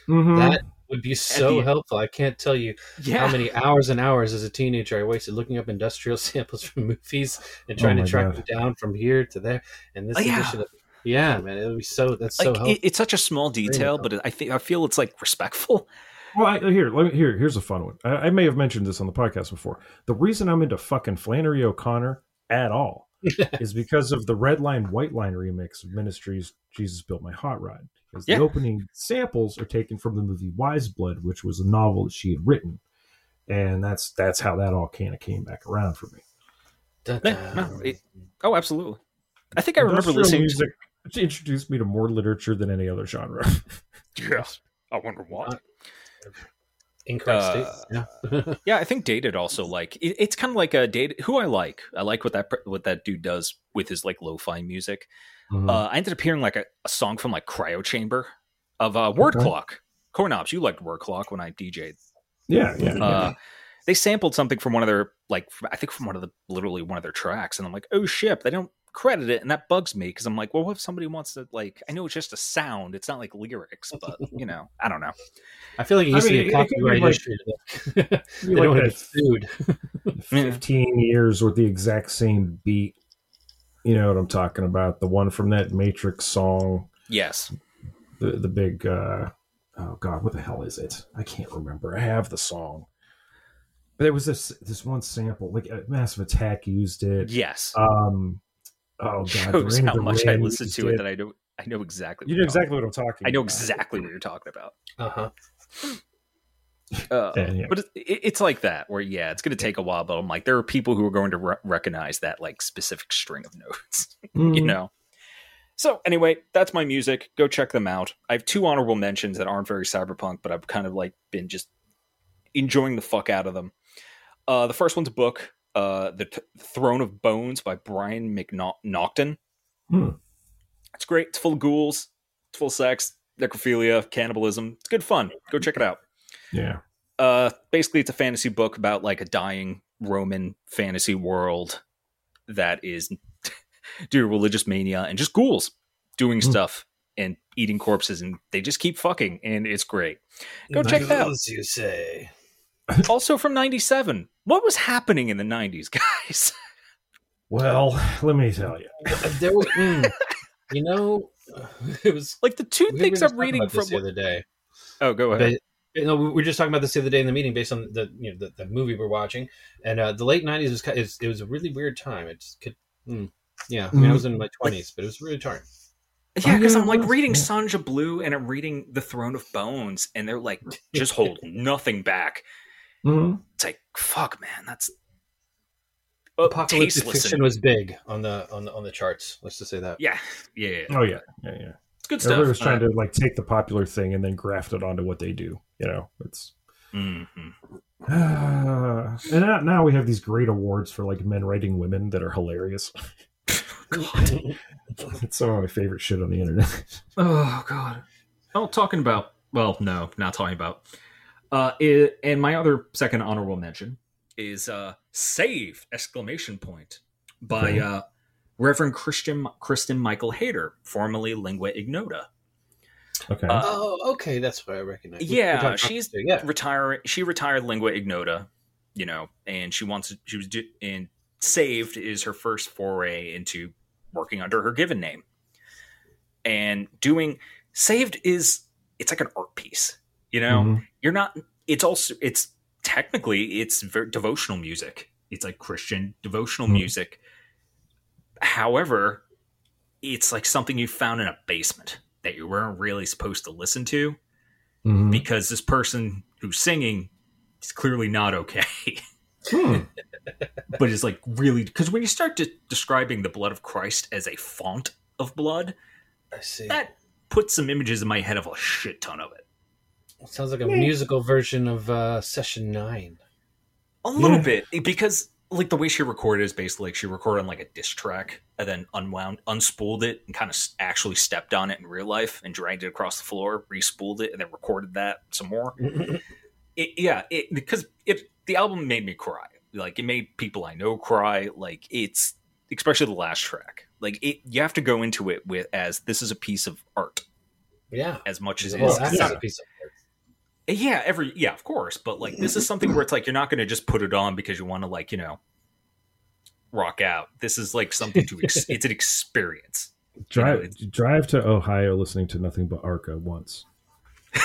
Mhm. That would be so the- helpful. I can't tell you Yeah, how many hours and hours as a teenager I wasted looking up industrial samples from movies and oh trying Oh to track God. them down from here to there. And this Oh, yeah. edition of yeah, man, it would be so. That's like so it, helpful. it's such a small detail, but I think I feel it's like respectful. Well, I, here, let me, here, here's a fun one. I, I may have mentioned this on the podcast before. The reason I'm into fucking Flannery O'Connor at all is because of the red line white line remix of Ministry's Jesus Built My Hot Rod. Because Yeah. the opening samples are taken from the movie Wise Blood, which was a novel that she had written. And that's that's how that all kind of came back around for me. Yeah, no, it- oh, absolutely. I think I remember Industrial listening music introduced me to more literature than any other genre. to. Yes. I wonder why. Incorrect Uh, states. Yeah. Yeah, I think dated also like it, it's kind of like a date. Who I like, I like what that what that dude does with his like lo-fi music. Mhm. Uh, I ended up hearing like a, a song from like Cryo Chamber of uh, Word Okay. Clock. CoinOps, you liked Word Clock when I DJ'd. yeah, yeah. yeah. Uh, they sampled something from one of their like I think from one of the literally one of their tracks, and I'm like, oh shit, they don't credit it, and that bugs me because I'm like, well, what if somebody wants to like? I know it's just a sound, it's not like lyrics, but you know, I don't know. I feel like it I mean, to it- be it a could copyright like- issue. You they like don't want to sued. 15 years with the exact same beat. You know what I'm talking about? The one from that Matrix song, Yes, the the big uh oh god, what the hell is it? I can't remember. I have the song. But there was this this one sample, like uh, Massive Attack used it. yes. Um oh god, Shows how much I Duran listen to it that I know. I know exactly. You what know you're exactly what I'm talking talking- I know about. exactly what you're talking about. Uh huh. Uh, Yeah, yeah. But it, it- it's like that, where yeah, it's going to take a while. But I'm like, there are people who are going to re- recognize that like specific string of notes. you Mhm. know. So anyway, that's my music. Go check them out. I have two honorable mentions that aren't very cyberpunk, but I've kind of like been just enjoying the fuck out of them. Uh, the first one's a book, uh, "The T- Throne of Bones" by Brian McNaughton. Hmm. It's great. It's full of ghouls. It's full of sex, necrophilia, cannibalism. It's good fun. Go check it out. Yeah. Uh, basically, it's a fantasy book about like a dying Roman fantasy world that is due to religious mania and just ghouls doing Hmm. stuff and eating corpses, and they just keep fucking, and it's great. Go check that out. As you say. Also from '97. What was happening in the '90s, guys? Well, let me tell you. There was, mm, you know, it was. like the two things just I'm reading about from. the other day. Oh, go ahead. But, you know, we were just talking about this the other day in the meeting, based on the you know the, the movie we're watching, and uh, the late '90s was, it was it was a really weird time. It just could, mm, yeah. I mean, I was in my 20s, but it was a really time. Yeah, because Oh, yeah, I'm like reading yeah. Sonja Blue and I'm reading The Throne of Bones, and they're like just hold nothing back. Mhm. It's like fuck, man. That's uh, Apocalyptic fiction and- was big on the on the on the charts. Let's just say that. Yeah, yeah, yeah. Oh yeah, yeah, yeah. It's good stuff. Everybody was trying Uh, to like take the popular thing and then graft it onto what they do. You know, it's Mm-hmm. and now, now we have these great awards for like men writing women that are hilarious. God. it's some of my favorite shit on the internet. Oh god. Oh, talking about. Well, no, not talking about. Uh, it, and my other second honorable mention Is uh save exclamation point by Okay. uh, Reverend Christian Kristen Michael Hayter. formerly lingua ignota. Okay. Uh, oh, okay, that's what I recognize. We- we Yeah, she's this yeah. retiring. She retired lingua ignota, you know, and she wants to. She was do, and saved is her first foray into working under her given name, and doing saved is it's like an art piece, you know. Mhm. You're not. It's also it's technically it's very devotional music. It's like Christian devotional Mhm. music. However, it's like something you found in a basement that you weren't really supposed to listen to Mhm. because this person who's singing is clearly not okay. Hmm. but it's like really because when you start de- describing the blood of Christ as a font of blood, I see. that puts some images in my head of a shit ton of it. Sounds like a musical version of uh, Session Nine. A little Yeah. bit because like the way she recorded is basically like she recorded on like a disc track and then unwound, unspooled it, and kind of actually stepped on it in real life and dragged it across the floor, respooled it, and then recorded that some more. it, yeah, it, because it the album made me cry. Like it made people I know cry. Like it's especially the last track. Like it, you have to go into it with as this is a piece of art yeah. as much as it Well, is. that's yeah. not a piece of. Yeah, every yeah, of course. But like this is something where it's like you're not going to just put it on because you want to like you know rock out. This is like something to. Ex- it's an experience. Drive it's- drive to Ohio listening to nothing but Arca once.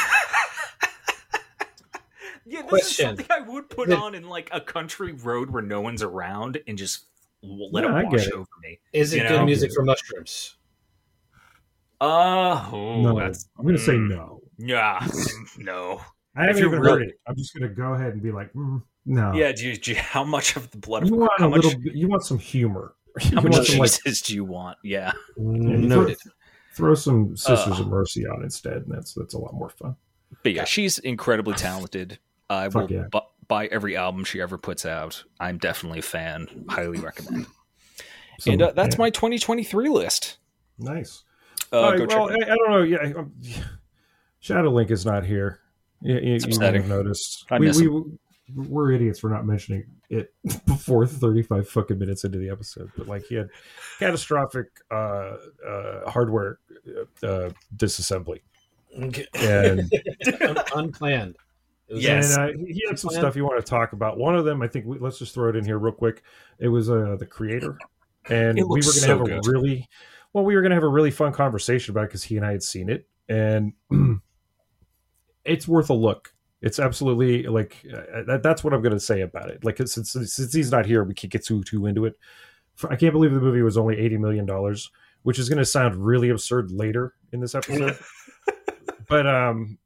Yeah, this Question. is something I would put The- on in like a country road where no one's around and just let Yeah, I it wash it. over me. Is it You good know? music for mushrooms? Uh, oh, no, that's I'm going to say mm, no. Yeah, no. I haven't you're even real- heard it. I'm just going to go ahead and be like, mm, no. Yeah, do you, do you- how much of the blood You want how a much, little. You want some humor. how You much want some, like, do you want? Yeah. Noted. throw some Sisters Uh. of Mercy on instead, and that's that's a lot more fun. But yeah, she's incredibly talented. I Fuck will yeah. bu- buy every album she ever puts out. I'm definitely a fan. Highly recommend. So, and uh, that's yeah. my 2023 list. nice. Uh, All right, go well, check I, I don't know. Yeah, um, Shadowlink is not here. You, you, you might have noticed. I we, miss we, we're idiots for not mentioning it before 35 fucking minutes into the episode. But like, he had catastrophic uh, uh, hardware uh, disassembly, and Un- unplanned. It was Yes. And uh, he he had some stuff you want to talk about. One of them, I think, we, let's just throw it in here real quick. It was uh, the creator, and we were going to so have a really, well, we were going to have a really fun conversation about it because he and I had seen it, and it's worth a look. It's absolutely like uh, that, that's what I'm going to say about it. Like since since he's not here, we can't get too too into it. For, I can't believe the movie was only eighty million dollars, which is going to sound really absurd later in this episode. but um,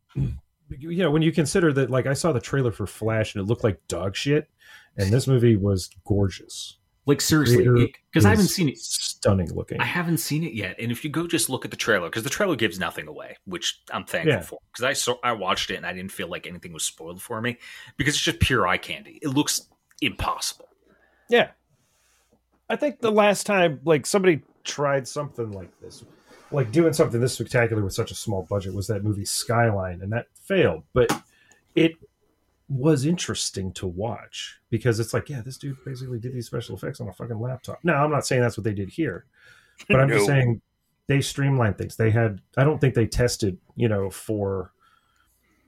you know, when you consider that, like I saw the trailer for Flash and it looked like dog shit, and this movie was gorgeous. Like seriously, because I haven't seen it. Stunning looking. I haven't seen it yet, and if you go just look at the trailer, because the trailer gives nothing away, which I'm thankful Yeah. for. Because I saw, I watched it and I didn't feel like anything was spoiled for me because it's just pure eye candy. It looks impossible. Yeah. I think the last time like somebody tried something like this, like doing something this spectacular with such a small budget was that movie Skyline and that failed, but it was interesting to watch because it's like, yeah, this dude basically did these special effects on a fucking laptop. Now, I'm not saying that's what they did here, but I'm just saying they streamlined things. They had I don't think they tested, you know, for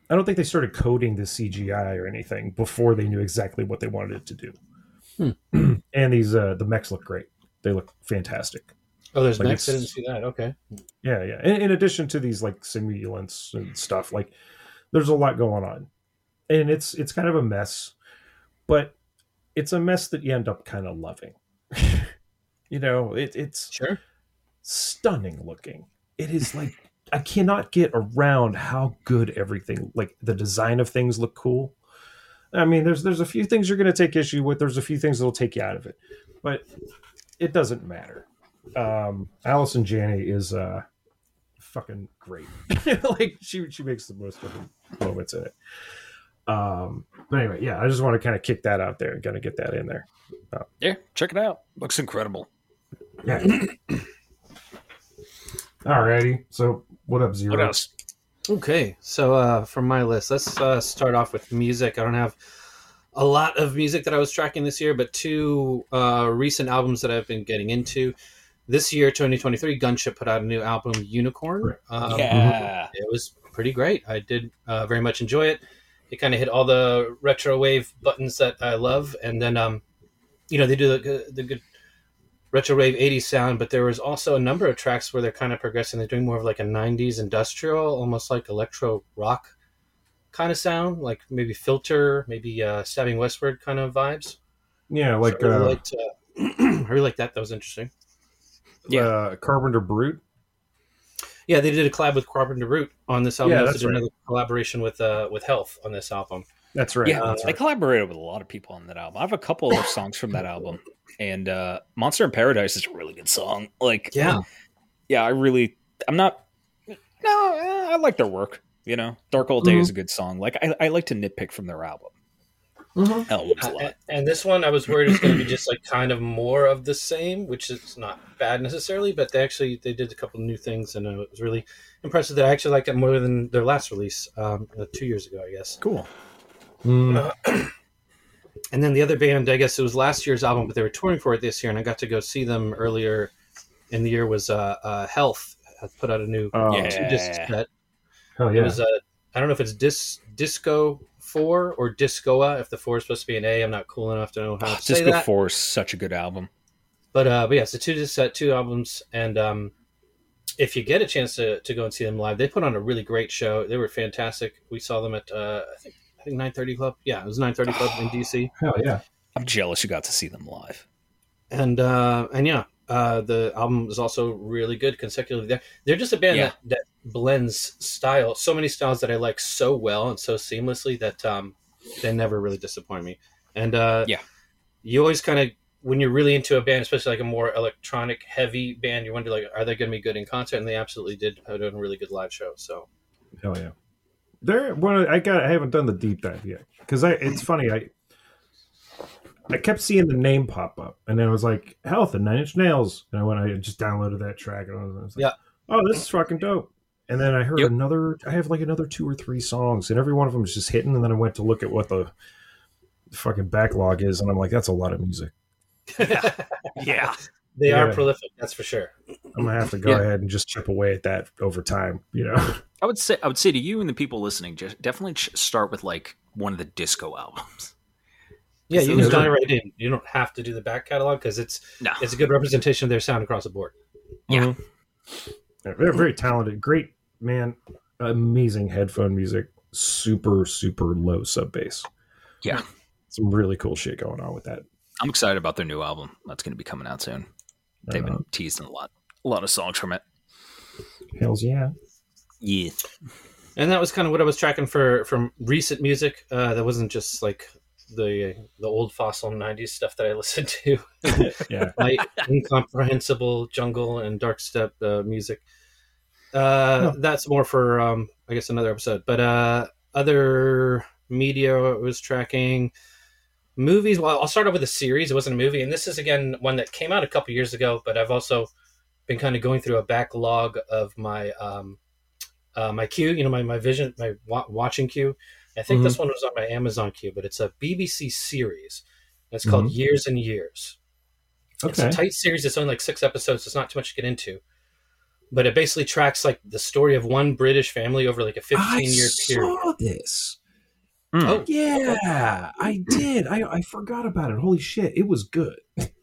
I don't think they started coding the CGI or anything before they knew exactly what they wanted it to do. and these uh the mechs look great. They look fantastic. Oh, there's Like next. I didn't see that. Okay. Yeah, yeah. In, in addition to these like simulants and stuff, like there's a lot going on, and it's it's kind of a mess, but it's a mess that you end up kind of loving. you know, it, it's Sure. stunning looking. It is like I cannot get around how good everything like the design of things look cool. I mean, there's there's a few things you're going to take issue with. There's a few things that'll take you out of it, but it doesn't matter. Um, Allison Janney is uh fucking great. like she she makes the most of the moments in it. Um, but anyway, yeah, I just want to kind of kick that out there and kind of get that in there. Yeah, check it out. Looks incredible. Yeah. Alrighty. So what up, Xero? What else? Okay, so uh, from my list, let's uh, start off with music. I don't have a lot of music that I was tracking this year, but two uh, recent albums that I've been getting into. This year, 2023, Gunship put out a new album, Unicorn. Right. Um, yeah. it was pretty great. I did uh, very much enjoy it. It kind of hit all the retro wave buttons that I love, and then um, you know they do the, good- the good retro wave 80s sound, but there was also a number of tracks where they're kind of progressing. They're doing more of like a 90s industrial, almost like electro rock kind of sound, like maybe Filter, maybe uh, Stabbing Westward kind of vibes. Yeah, like So I really uh, liked, uh, I really liked that. That was interesting. Yeah. uh, Carpenter Brut. Yeah, they did a collab with Carpenter Brut on this album. Yeah, They that's did right. another collaboration with uh, with Health on this album. That's right. Yeah, that's I collaborated with a lot of people on that album. I have a couple of songs from that album, and uh, "Monster in Paradise" is a really good song. Like, Yeah. yeah, I really, I'm not. No, I like their work. You know, "Dark All Day" is a good song. Like, I, I like to nitpick from their album albums a Uh, lot. and, and this one, I was worried it was going to be just like kind of more of the same, which is not bad necessarily. But they actually they did a couple of new things, and uh, it was really impressive. That I actually liked it more than their last release um, uh, two years ago, I guess. Cool. Mm, And then the other band, I guess it was last year's album, but they were touring for it this year, and I got to go see them earlier in the year. Was uh, uh, Health had put out a new oh, Yeah. disc set. hell It yeah. was uh, I don't know if it's dis disco four or discoa. If the four is supposed to be an A, I'm not cool enough to know how Oh, to say Disco that. Four is such a good album. But uh, but yeah, so two disc set, two albums, and um, if you get a chance to, to go and see them live, they put on a really great show. They were fantastic. We saw them at uh, I think I think 930 Club. Yeah, it was 930 Club in DC. hell yeah. I'm jealous you got to see them live. and uh, and yeah, uh, the album is also really good consecutively. They're, they're just a band Yeah. that, that blends style, so many styles that I like so well and so seamlessly that um, they never really disappoint me. And uh, Yeah. you always kind of when you're really into a band, especially like a more electronic heavy band, you wonder like, are they going to be good in concert? And they absolutely did put on a really good live show. So Hell yeah. There, well, I got. I haven't done the deep dive yet because I. It's funny. I. I kept seeing the name pop up, and then I was like, "Health" and Nine Inch Nails, and I went. I just downloaded that track, and I was, I was like, Yeah. "Oh, this is fucking dope." And then I heard Yep. another. I have like another two or three songs, and every one of them is just hitting. And then I went to look at what the fucking backlog is, and I'm like, "That's a lot of music." Yeah. they Yeah. are prolific, that's for sure. I'm gonna have to go Yeah. ahead and just chip away at that over time. You know. I would say I would say to you and the people listening, just definitely start with like one of the disco albums. Yeah, you can dive right in. You don't have to do the back catalog because it's No. it's a good representation of their sound across the board. Yeah. Mm-hmm. Yeah, Very, very talented. Great man. Amazing headphone music. Super, super low sub bass. Yeah. Some really cool shit going on with that. I'm excited about their new album. That's going to be coming out soon. They've Uh, been teasing a lot, a lot of songs from it. hells yeah. Yeah. And that was kind of what I was tracking for from recent music. Uh, that wasn't just like the the old fossil '90s stuff that I listened to. Yeah. My incomprehensible jungle and dark step uh, music. Uh, No. That's more for um, I guess another episode. But uh, other media I was tracking movies. Well, I'll start off with a series. It wasn't a movie, and this is again one that came out a couple years ago. But I've also been kind of going through a backlog of my um, uh, my queue. You know, my my vision, my wa- watching queue. I think this one was on my Amazon queue, but it's a BBC series. It's called Years and Years. It's a tight series. It's only like six episodes. So It's not too much to get into, but it basically tracks like the story of one British family over like a fifteen year period. I saw this. Hmm. Oh Yeah, I did. I, I forgot about it. Holy shit. It was good.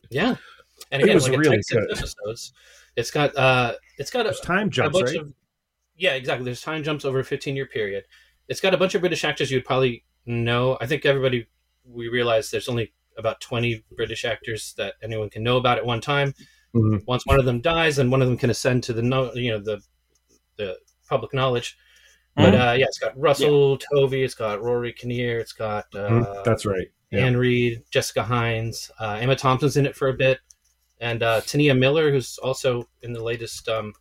yeah, and It was like really a tight six good. episodes. It's got uh, it's got a, There's time a jumps, bunch right? of yeah, exactly. There's time jumps over a 15 year period. It's got a bunch of British actors you'd probably know. I think everybody we realize there's only about 20 British actors that anyone can know about at one time. Mhm. Once one of them dies, then one of them can ascend to the no, you know the the public knowledge. But uh, yeah, it's got Russell Tovey, it's got Rory Kinnear, it's got uh, Mhm. That's right. Yeah. Anne Reid, Jessica Hynes, uh, Emma Thompson's in it for a bit, and uh, T'Nia Miller, who's also in the latest. Um,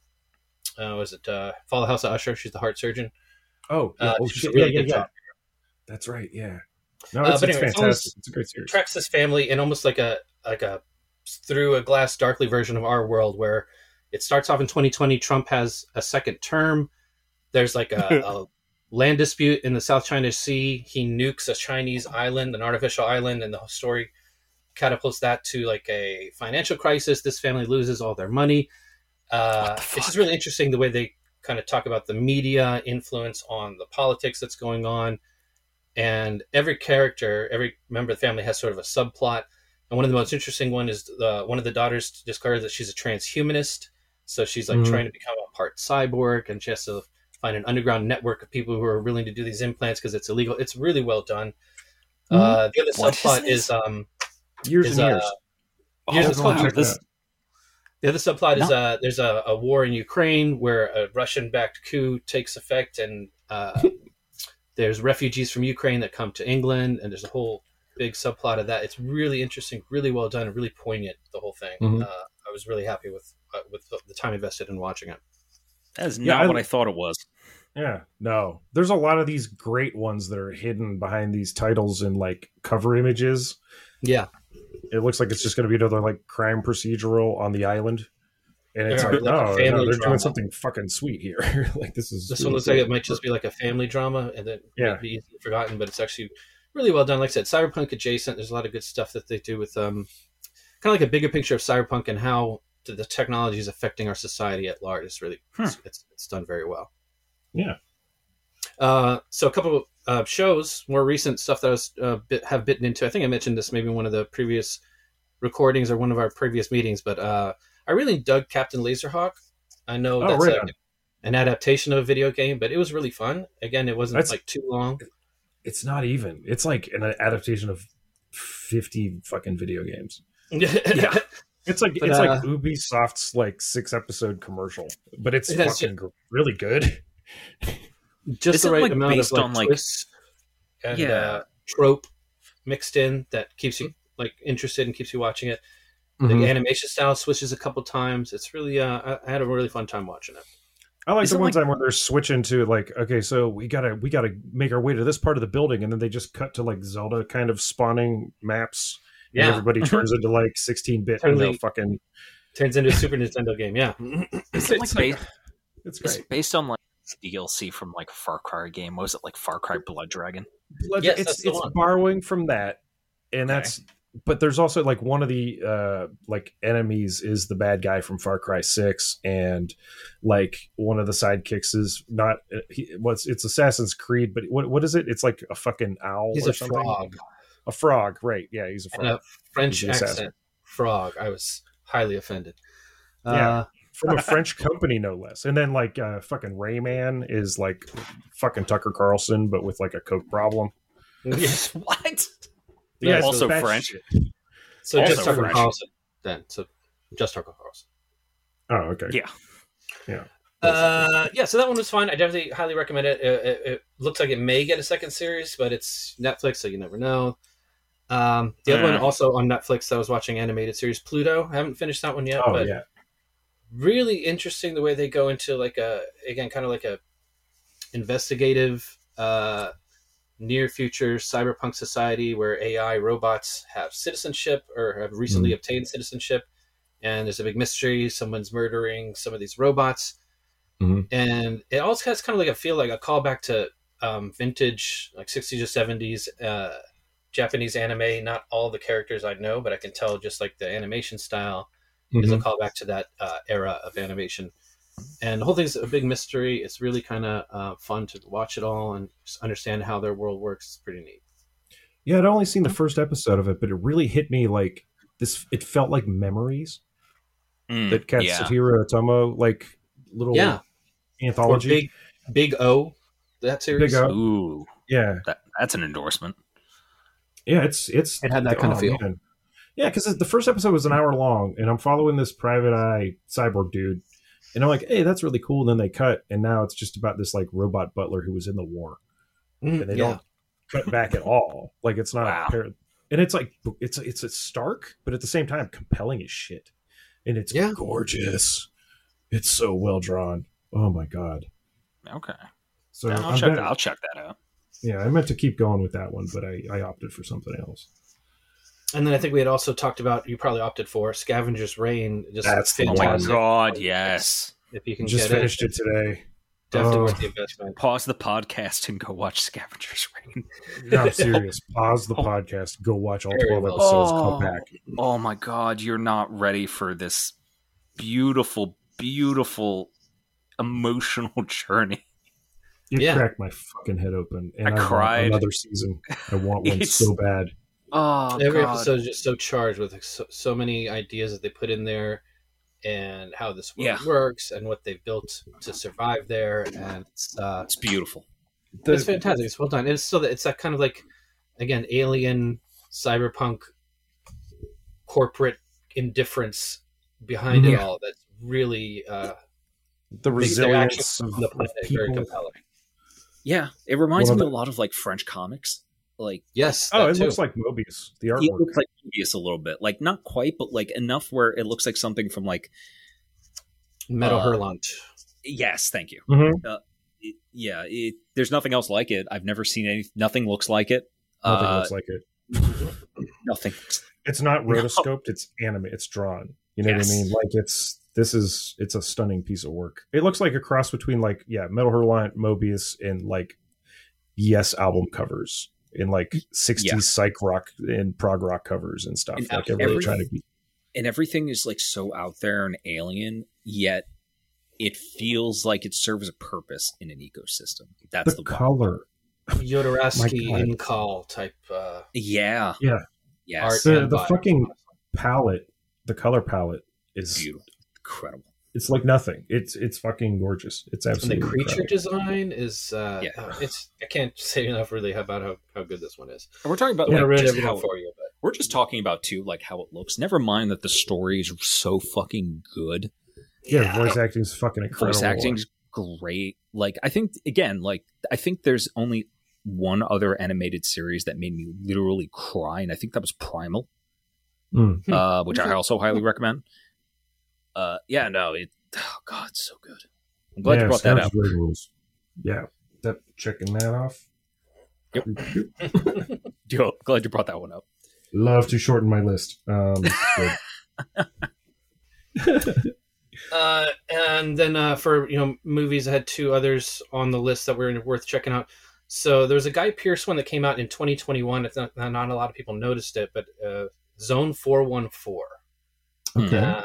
uh, was it uh, Follow House of Usher? She's the heart surgeon. Oh, yeah. Uh, oh she's really yeah, yeah, yeah. That's right. Yeah. No, Uh, it's, but it's anyway, it's fantastic. almost- It's a great series. tracks this family in almost like a like a through a glass darkly version of our world where it starts off in 2020 trump has a second term. There's like a, a land dispute in the south china sea. He nukes a chinese island an artificial island and the whole story catapults that to like a financial crisis. This family loses all their money. Uh, the it's just really interesting the way they kind of talk about the media influence on the politics that's going on. And every character every member of the family has sort of a subplot and one of the most interesting one is the one of the daughters discovers that she's a transhumanist. So she's like Mhm. trying to become a part cyborg and she has to find an underground network of people who are willing to do these implants because it's illegal. It's really well done. Uh, the other What is subplot this? is um Years is, and years. uh, Oh, Here's called this- The other subplot is uh, there's a, a war in Ukraine where a Russian-backed coup takes effect, and uh, there's refugees from Ukraine that come to England, and there's a whole big subplot of that. It's really interesting, really well done, and really poignant. The whole thing. Mhm. Uh, I was really happy with uh, with the time invested in watching it. That is Yeah, not I- what I thought it was. Yeah, no. There's a lot of these great ones that are hidden behind these titles and like cover images. Yeah, It looks like it's just going to be another like crime procedural on the island, and it's Yeah, like, like a no, no, they're drama. doing something fucking sweet here. like this is this really one looks like it might just be like a family drama, and then Yeah. be easily forgotten, but it's actually really well done. Like I said, cyberpunk adjacent. There's a lot of good stuff that they do with um, kind of like a bigger picture of cyberpunk and how the, the technology is affecting our society at large. It's really Hmm. it's, it's, done very well. Yeah. Uh, so a couple of uh, shows, more recent stuff that I was uh, bit, have bitten into. I think I mentioned this maybe in one of the previous recordings or one of our previous meetings, but uh, I really dug Captain Laserhawk. I know Oh, that's right an adaptation of a video game, but it was really fun. Again, it wasn't That's- like too long. It's not even. It's like an adaptation of fifty fucking video games. yeah. It's like But, it's uh, like Ubisoft's like six episode commercial, but it's It fucking gr- really good. just the right like, amount based of like, on, like- twists and Yeah. uh, trope mixed in that keeps you like interested and keeps you watching it. Mhm. The animation style switches a couple times. It's really uh, I- I had a really fun time watching it. I like Is the one like- time where they're switching to like, okay, so we gotta we gotta make our way to this part of the building, and then they just cut to like Zelda kind of spawning maps. and Yeah, everybody turns into like sixteen bit. Totally. You know, fucking, turns into a Super Nintendo game. Yeah, Is it like It's based, it's it's based on like DLC from like a Far Cry game? What Was it like Far Cry Blood Dragon? Blood- Yes, it's it's one. borrowing from that, and Okay. that's. But there's also like one of the uh like enemies is the bad guy from Far Cry Six, and like one of the sidekicks is not he, what's it's Assassin's Creed, but what what is it? It's like a fucking owl. he's a something. frog A frog, right? Yeah, he's a frog. a French He's an assassin. accent frog. I was highly offended. Yeah. Uh, from a French company, no less. And then like uh, fucking Rayman is like fucking Tucker Carlson, but with like a coke problem. yes what? Yeah, it's also bad French. shit. so Also just Tucker French. Carlson then. So just Tucker Carlson. Oh, okay. Yeah. Yeah. Uh, yeah, so that one was fine. I definitely highly recommend it. It, it. it looks like it may get a second series, but it's Netflix, so you never know. Um, the other Mm. one also on Netflix that I was watching animated series Pluto. I haven't finished that one yet, Oh but yeah. really interesting the way they go into like a again kind of like a investigative uh, near future cyberpunk society where AI robots have citizenship or have recently obtained citizenship, and there's a big mystery. Someone's murdering some of these robots, Mhm. and it also has kind of like a feel like a callback to um, vintage like 60s or 70s uh, Japanese anime. Not all the characters I know, but I can tell just like the animation style is a Mhm. callback to that uh, era of animation. And the whole thing's a big mystery. It's really kind of uh, fun to watch it all and just understand how their world works. It's pretty neat. Yeah, I'd only seen the first episode of it, but it really hit me like this. It felt like memories Mm, that yeah. Katsuhiro Otomo like little Yeah. Or anthology. Big Big O, that series. Big O. Ooh, yeah, that, that's an endorsement. yeah. It's it's It had that kind of feel. man. Yeah, because the first episode was an hour long, and I'm following this private eye cyborg dude, and I'm like, hey, that's really cool. And then they cut, and now it's just about this like robot butler who was in the war, Mm, and they yeah. don't cut back at all. Like it's not, Wow. par- and it's like it's it's a stark, but at the same time compelling as shit, and it's Yeah. gorgeous. It's so well drawn. Oh my god. Okay, So I'll I'm check. bet- That, I'll check that out. yeah, I meant to keep going with that one, but I, I opted for something else. And then I think we had also talked about you probably opted for Scavenger's Reign. Just That's the Oh one. my god, yes. If you can Just get finished it, it, today. definitely Oh. worth the investment. Pause the podcast and go watch Scavenger's Reign. No, I'm serious. Pause the Oh. podcast. Go watch all 12 well. episodes. Oh. Come back. Oh my god, you're not ready for this beautiful, beautiful, emotional journey. It Yeah. cracked my fucking head open. And I I, want cried. another season. I want one so bad. Oh Every god. episode is just so charged with so, so many ideas that they put in there, and how this world Yeah. works, and what they've built to survive there, and it's uh, It's beautiful. The- it's fantastic. It's well done. It's still that it's that kind of like again alien cyberpunk corporate indifference behind it all. That's really uh, the resilience of, the of planet very people. compelling. Yeah, it reminds Well, me a lot of like French comics. Like Yes. Oh, it too. looks like Moebius. The it artwork. looks like Moebius a little bit. Like not quite, but like enough where it looks like something from like Metal uh, Hurlant. yes, thank you. Mhm. It- yeah, it, there's nothing else like it. I've never seen any. Nothing looks like it. Nothing Uh, looks like it. nothing. It's not No. rotoscoped. It's anime. It's drawn. You know Yes. what I mean? Like it's this is it's a stunning piece of work. It looks like a cross between like yeah, Metal Hurlant, Moebius, and like Yes album covers in like '60s Yeah. psych rock and prog rock covers and stuff. And like everybody trying to be and everything is like so out there and alien, yet it feels like it serves a purpose in an ecosystem. That's the the, color. Jodorowsky My in call type uh, Yeah. Yeah. Yes. art. The, the fucking palette, the color palette is Beautiful. Incredible. It's like nothing. It's it's fucking gorgeous. It's and the creature incredible. design is uh, Yeah. uh, it's I can't say enough really about how, how good this one is. And we're talking about I'm like, ruin just how, for you, but we're just talking about too, like how it looks. Never mind that the story is so fucking good. Yeah, voice acting is fucking incredible. Voice acting's great. Like I think again, like I think there's only one other animated series that made me literally cry, and I think that was Primal, Mm. uh, which I also highly recommend. Uh, yeah, no, it. Oh God, it's so good. I'm glad yeah, you brought that Scouts up. Rules. Yeah, that checking that off. Yep. Yo, glad you brought that one up. Love to shorten my list. Um, good. Uh, and then uh, for you know movies, I had two others on the list that were worth checking out. So there's a Guy Pearce one that came out in 2021. It's not, not a lot of people noticed it, but uh, Zone 414. Okay. Uh,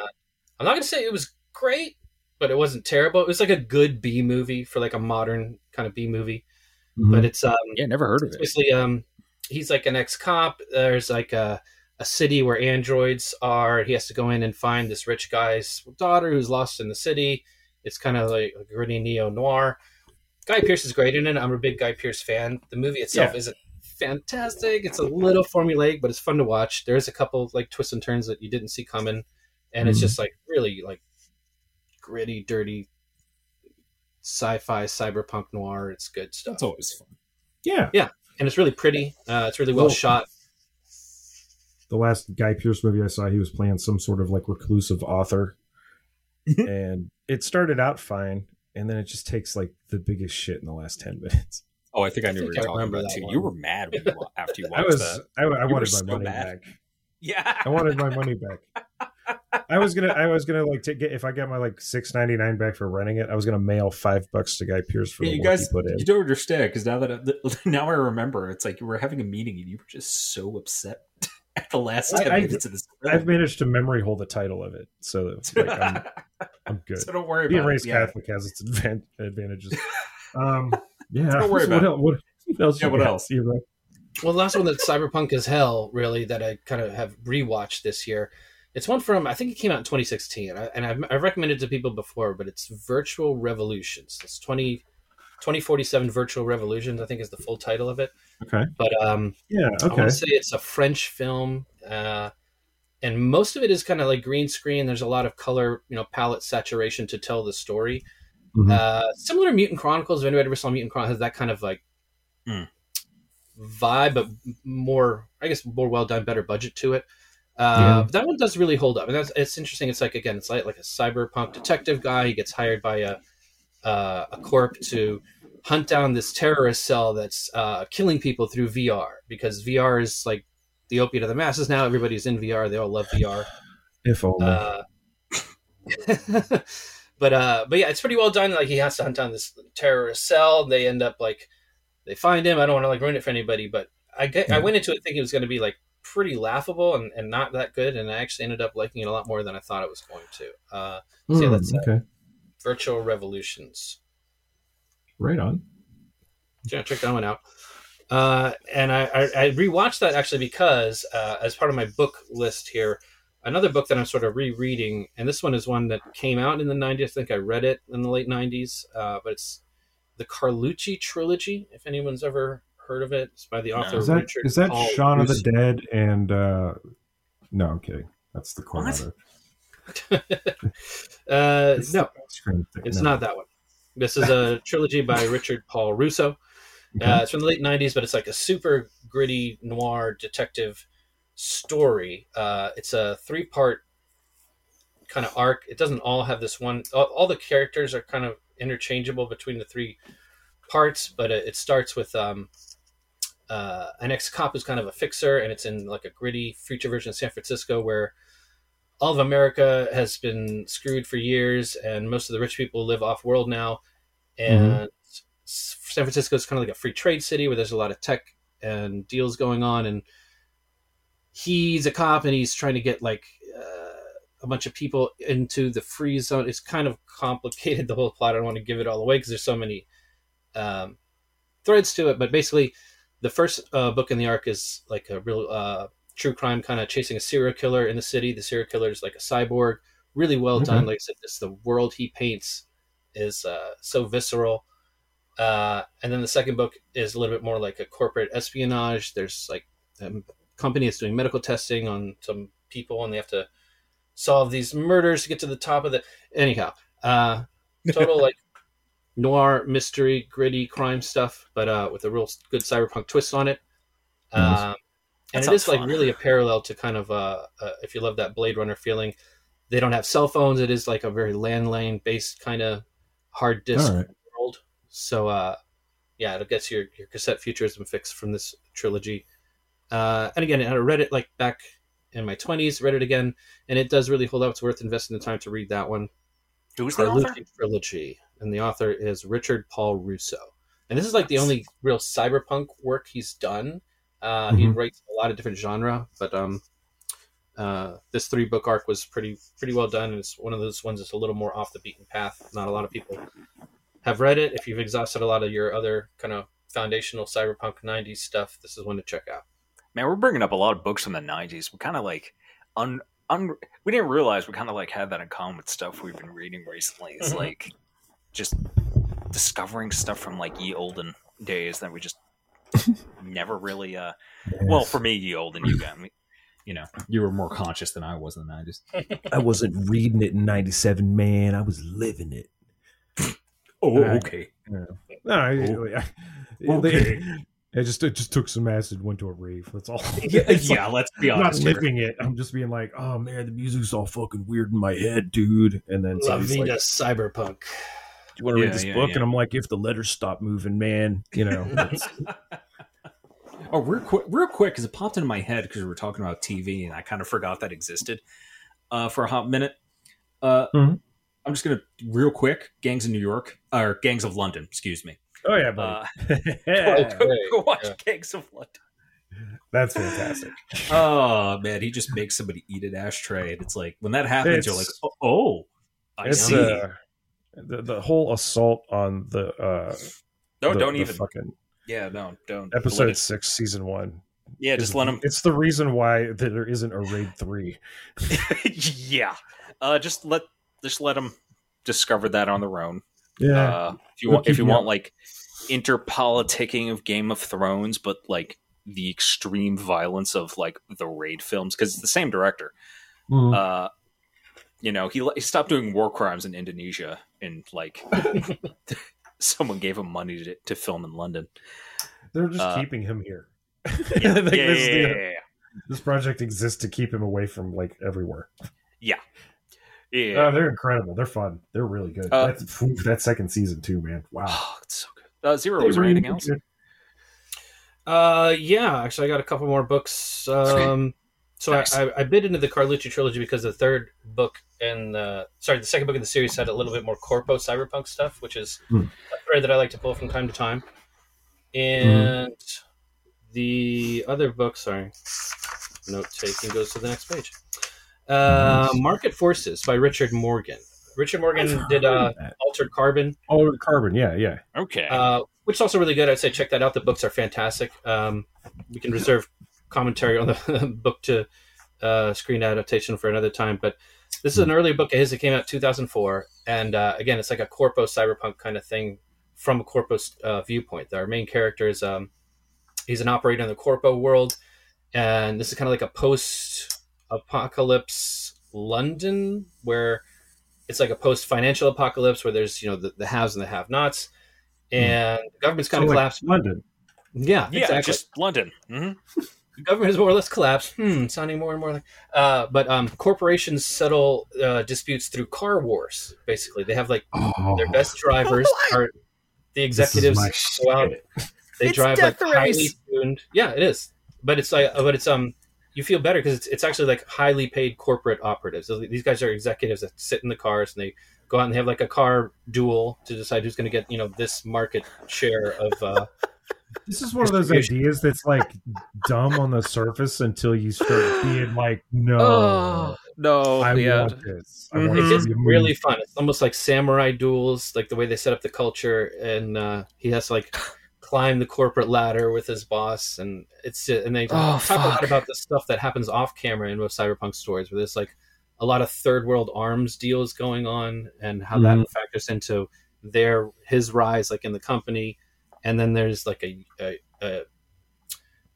I'm not gonna say it was great, but it wasn't terrible. It was like a good B movie for like a modern kind of B movie. Mhm. But it's um, Yeah, never heard of it. basically um, he's like an ex cop. There's like a a city where androids are. He has to go in and find this rich guy's daughter who's lost in the city. It's kind of like a gritty neo noir. Guy Pearce is great in it. I'm a big Guy Pearce fan. The movie itself Yeah. isn't fantastic. It's a little formulaic, but it's fun to watch. There's a couple like twists and turns that you didn't see coming, and it's Mhm. just like really like gritty, dirty sci-fi cyberpunk noir. It's good stuff It's always fun. yeah, yeah, and it's really pretty. Uh, it's really well Well- shot. the last Guy Pearce movie I saw, he was playing some sort of like reclusive author, and it started out fine, and then it just takes like the biggest shit in the last ten minutes. Oh, I think I knew I what think you I were talking about that too. one. You were mad when you, after you watched I was, that. I, I wanted my so money mad. back. Yeah, I wanted my money back. I was gonna, I was gonna like to get if I got my like six ninety nine back for renting it. I was gonna mail five bucks to Guy Pearce for Yeah, the you work guys, he put in. you don't understand because now that I, now I remember, it's like you were having a meeting and you were just so upset at the last I- ten I- minutes of this. I've managed to memory hold the title of it, so like, I'm, I'm good. so don't worry Being about raised it. Yeah. Catholic has its advan- advantages. Um, yeah. Don't worry So about what it. else, what, what else? Yeah, you what got, else? Steve? Well, the last one that's cyberpunk as hell, really, that I kind of have rewatched this year. It's one from I think it came out in 2016, I- and I've, I've recommended it to people before, but it's Virtual Revolutions. It's 20, 2047 Virtual Revolutions, I think is the full title of it. Okay. But um, Yeah. I Okay. want to say it's a French film, uh, and most of it is kind of like green screen. There's a lot of color, you know, palette saturation to tell the story. Mhm. Uh, similar to Mutant Chronicles. If anybody ever saw Mutant Chronicles, has that kind of like Hmm. vibe, but more, I guess, more well done, better budget to it. Uh, Yeah. that one does really hold up, and that's it's interesting. It's like again, it's like like a cyberpunk detective guy. He gets hired by a uh, a corp to hunt down this terrorist cell that's uh, killing people through VR because VR is like the opiate of the masses now. Everybody's in VR. They all love VR. If only. Uh, but uh, but yeah, it's pretty well done. Like he has to hunt down this terrorist cell. They end up like they find him. I don't want to like ruin it for anybody, but I get, I went into it thinking it was going to be like pretty laughable and, and not that good, and I actually ended up liking it a lot more than I thought it was going to. Uh, so yeah, Hmm, that's, uh. Virtual Revolutions. Right on. Yeah, check that one out. Uh, and I, I, I rewatched that actually because uh, as part of my book list here, another book that I'm sort of rereading, and this one is one that came out in the 90s. I think I read it in the late 90s, uh, but it's the Carlucci trilogy. If anyone's ever heard of it, it's by the author Is that Richard. is that Paul Shaun of the Dead and uh no, I'm kidding. That's the corner. What? uh, no, It's No. not that one. This is a trilogy by Richard Paul Russo. Okay. Uh, it's from the late '90s, but it's like a super gritty noir detective story. Uh, it's a three-part kind of arc. It doesn't all have this one. All, all the characters are kind of interchangeable between the three parts, but it, it starts with um, uh, an ex-cop who's kind of a fixer, and it's in like a gritty future version of San Francisco where all of America has been screwed for years, and most of the rich people live off world now. And S- San Francisco is kind of like a free trade city where there's a lot of tech and deals going on. And he's a cop, and he's trying to get like uh, a bunch of people into the free zone. It's kind of complicated the whole plot. I don't want to give it all away because there's so many um, threads to it. But basically, the first uh, book in the arc is like a real uh, true crime kind of chasing a serial killer in the city. The serial killer is like a cyborg, really well Okay. done. Like I said, this the world he paints is uh, so visceral. Uh, and then the second book is a little bit more like a corporate espionage. There's like a company that's doing medical testing on some people, and they have to solve these murders to get to the top of the. Anyhow, uh, total like noir mystery, gritty crime stuff, but uh, with a real good cyberpunk twist on it. Nice. Um, and it is sounds like really a parallel to kind of uh, uh, if you love that Blade Runner feeling. They don't have cell phones. It is like a very landline based kind of hard disk All right. world. So uh, yeah, it gets your your cassette futurism fix from this trilogy. Uh, and again, I read it like back in my twenties. Read it again, and it does really hold up. It's worth investing the time to read that one. Who's the author? Trilogy, and the author is Richard Paul Russo. And this is like the only real cyberpunk work he's done. Uh, He Mhm. writes a lot of different genre, but um, uh, this three book arc was pretty pretty well done, and it's one of those ones that's a little more off the beaten path. Not a lot of people have read it. If you've exhausted a lot of your other kind of foundational cyberpunk '90s stuff, this is one to check out. Man, we're bringing up a lot of books from the '90s. We kind of like un, un we didn't realize we kind of like had that in common with stuff we've been reading recently. It's Mhm. like just discovering stuff from like ye olden days that we just never really. uh Well, for me, ye olden, you got me. You know, you were more conscious than I was in the nineties. I wasn't reading it in '97, man. I was living it. Oh, Right. okay. No, I, I, Okay. I just it just took some acid, went to a rave. That's all. Yeah, It's like- Let's be I'm not living it. I'm just being like, oh man, the music's all fucking weird in my head, dude. And then La somebody's like, Vida do you want to Yeah, read this yeah, book? yeah. And I'm like, if the letters stop moving, man, you know. Oh, real quick, real quick, because it popped into my head because we were talking about TV, and I kind of forgot that existed uh, for a hot minute. Uh, Mhm. I'm just gonna real quick, Gangs of New York or Gangs of London, excuse me. oh yeah, Uh, go, go, go watch yeah. Gangs of London. That's fantastic. Oh man, he just makes somebody eat an ashtray, and it's like when that happens, you're like, oh, oh I see. uh, the the whole assault on the uh, No, the- don't the even. fucking Yeah, no, don't. episode it- six, season one. yeah, just let them It's the reason why there isn't a raid three. yeah, uh, just let just let them discover that on their own. Yeah, Uh, if you want, if you want like interpoliticking of Game of Thrones, but like the extreme violence of like the raid films, because it's the same director. Mhm. Uh, you know, he, he stopped doing war crimes in Indonesia, and like someone gave him money to, to film in London. they're just uh, keeping him here. Yeah, Like, yeah, this, yeah, the- yeah, yeah, this project exists to keep him away from like everywhere. yeah. Yeah. Oh, they're incredible. They're fun. They're really good. Uh, That's, phew, that second season too, man. Wow. Oh, it's so good. Uh, Zero, They was there really anything else? did. Uh, yeah, actually, I got a couple more books. Um, so Nice. I, I, I bid into the Carlucci trilogy because the third book and the sorry, the second book in the series had a little bit more corpo cyberpunk stuff, which is Hmm. a thread that I like to pull from time to time. And the other book, sorry, note taking goes to the next page. Uh, Nice. Market Forces by Richard Morgan. Richard Morgan did uh. Altered Carbon, Oh, carbon. Yeah, yeah. Okay. uh, which is also really good. I'd say check that out. The books are fantastic. Um, we can reserve commentary on the book to uh, screen adaptation for another time. But this is an earlier book of his that came out 2004, and uh, again, it's like a corpo cyberpunk kind of thing from a corpo uh, viewpoint. Our main character is um, he's an operator in the corpo world, and this is kind of like a post-apocalypse London where it's like a post-financial apocalypse where there's you know the, the haves and the have-nots, and the government's kind So, of like, collapsed. London. Yeah, yeah, exactly just London. hmm the government has more or less collapsed. Hmm, sounding more and more like. Uh, but um, corporations settle uh, disputes through car wars. Basically, they have like Oh, their best drivers are the executives go out. They It's drive like Death highly Race. tuned. Yeah, it is. But it's like, but it's um, you feel better because it's it's actually like highly paid corporate operatives. So These guys are executives that sit in the cars and they go out and they have like a car duel to decide who's going to get you know this market share of. Uh, This is one of those ideas that's like dumb on the surface until you start being like, no, Oh, no, I yeah. want this. I Mhm. want It's see just a movie. really fun. It's almost like samurai duels, like the way they set up the culture, and uh, he has to like climb the corporate ladder with his boss, and it's and they Oh, talk a lot about the stuff that happens off camera in most cyberpunk stories, where there's like a lot of third world arms deals going on, and how that factors into their his rise, like in the company, and then there's like a, a, a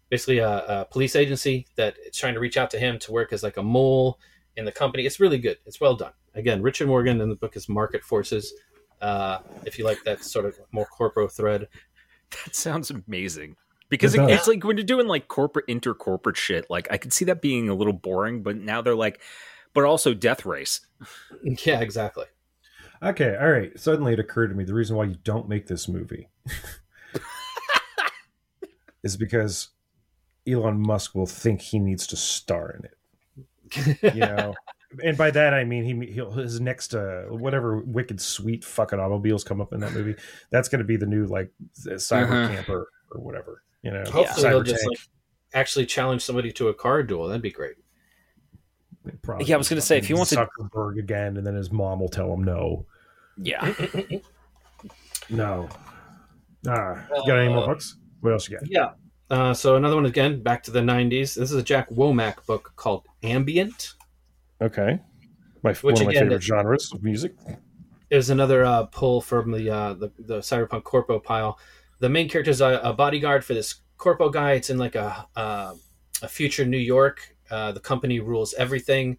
basically a, a police agency that is trying to reach out to him to work as like a mole in the company. It's really good. It's well done. Again, Richard Morgan in the book is Market Forces. Uh, if you like that sort of more corpo thread, That sounds amazing. Because It it- it's like when you're doing like corporate intercorporate shit, like I could see that being a little boring, but now they're like, but also Death Race. yeah, exactly. Okay, all right. Suddenly it occurred to me the reason why you don't make this movie is because Elon Musk will think he needs to star in it. You know, and by that I mean he he'll, his next uh, whatever wicked sweet fucking automobiles come up in that movie. That's going to be the new like cyber Uh-huh. camper or whatever. You know, Hopefully, they'll cyber just tank. like actually challenge somebody to a car duel. That'd be great. Probably Yeah, I was gonna say, if he wants to- Zuckerberg again, and then his mom will tell him no, Yeah. no. Ah, you got any more Uh, books? What else you got? Yeah. Uh, so another one again, back to the '90s. This is a Jack Womack book called Ambient. Okay, my Which one of my again, favorite it- genres of music. It was another uh, pull from the, uh, the the cyberpunk corpo pile. The main character is a, a bodyguard for this corpo guy. It's in like a uh, a future New York. Uh, the company rules everything.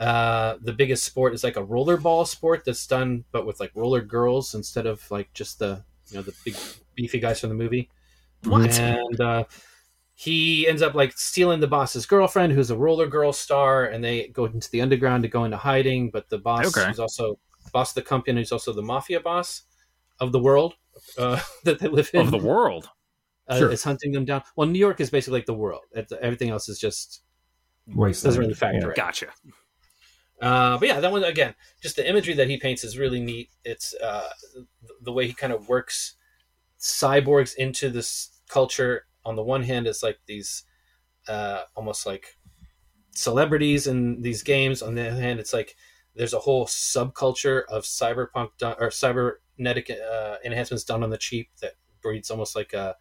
Uh, the biggest sport is like a rollerball sport that's done, but with like roller girls instead of like just the you know the big beefy guys from the movie. What? And uh, he ends up like stealing the boss's girlfriend, who's a roller girl star, and they go into the underground to go into hiding. But the boss, Okay. who's also boss of the company, who's also the mafia boss of the world uh, that they live in, Of the world. uh, Sure. is hunting them down. Well, New York is basically like the world. It's- Everything else is just Wasteland. doesn't really factor in. Gotcha. Uh, but yeah, that one again, just the imagery that he paints is really neat. It's uh, the way he kind of works cyborgs into this culture. On the one hand, it's like these uh, almost like celebrities in these games. On the other hand, it's like there's a whole subculture of cyberpunk done, or cybernetic uh, enhancements done on the cheap that breeds almost like a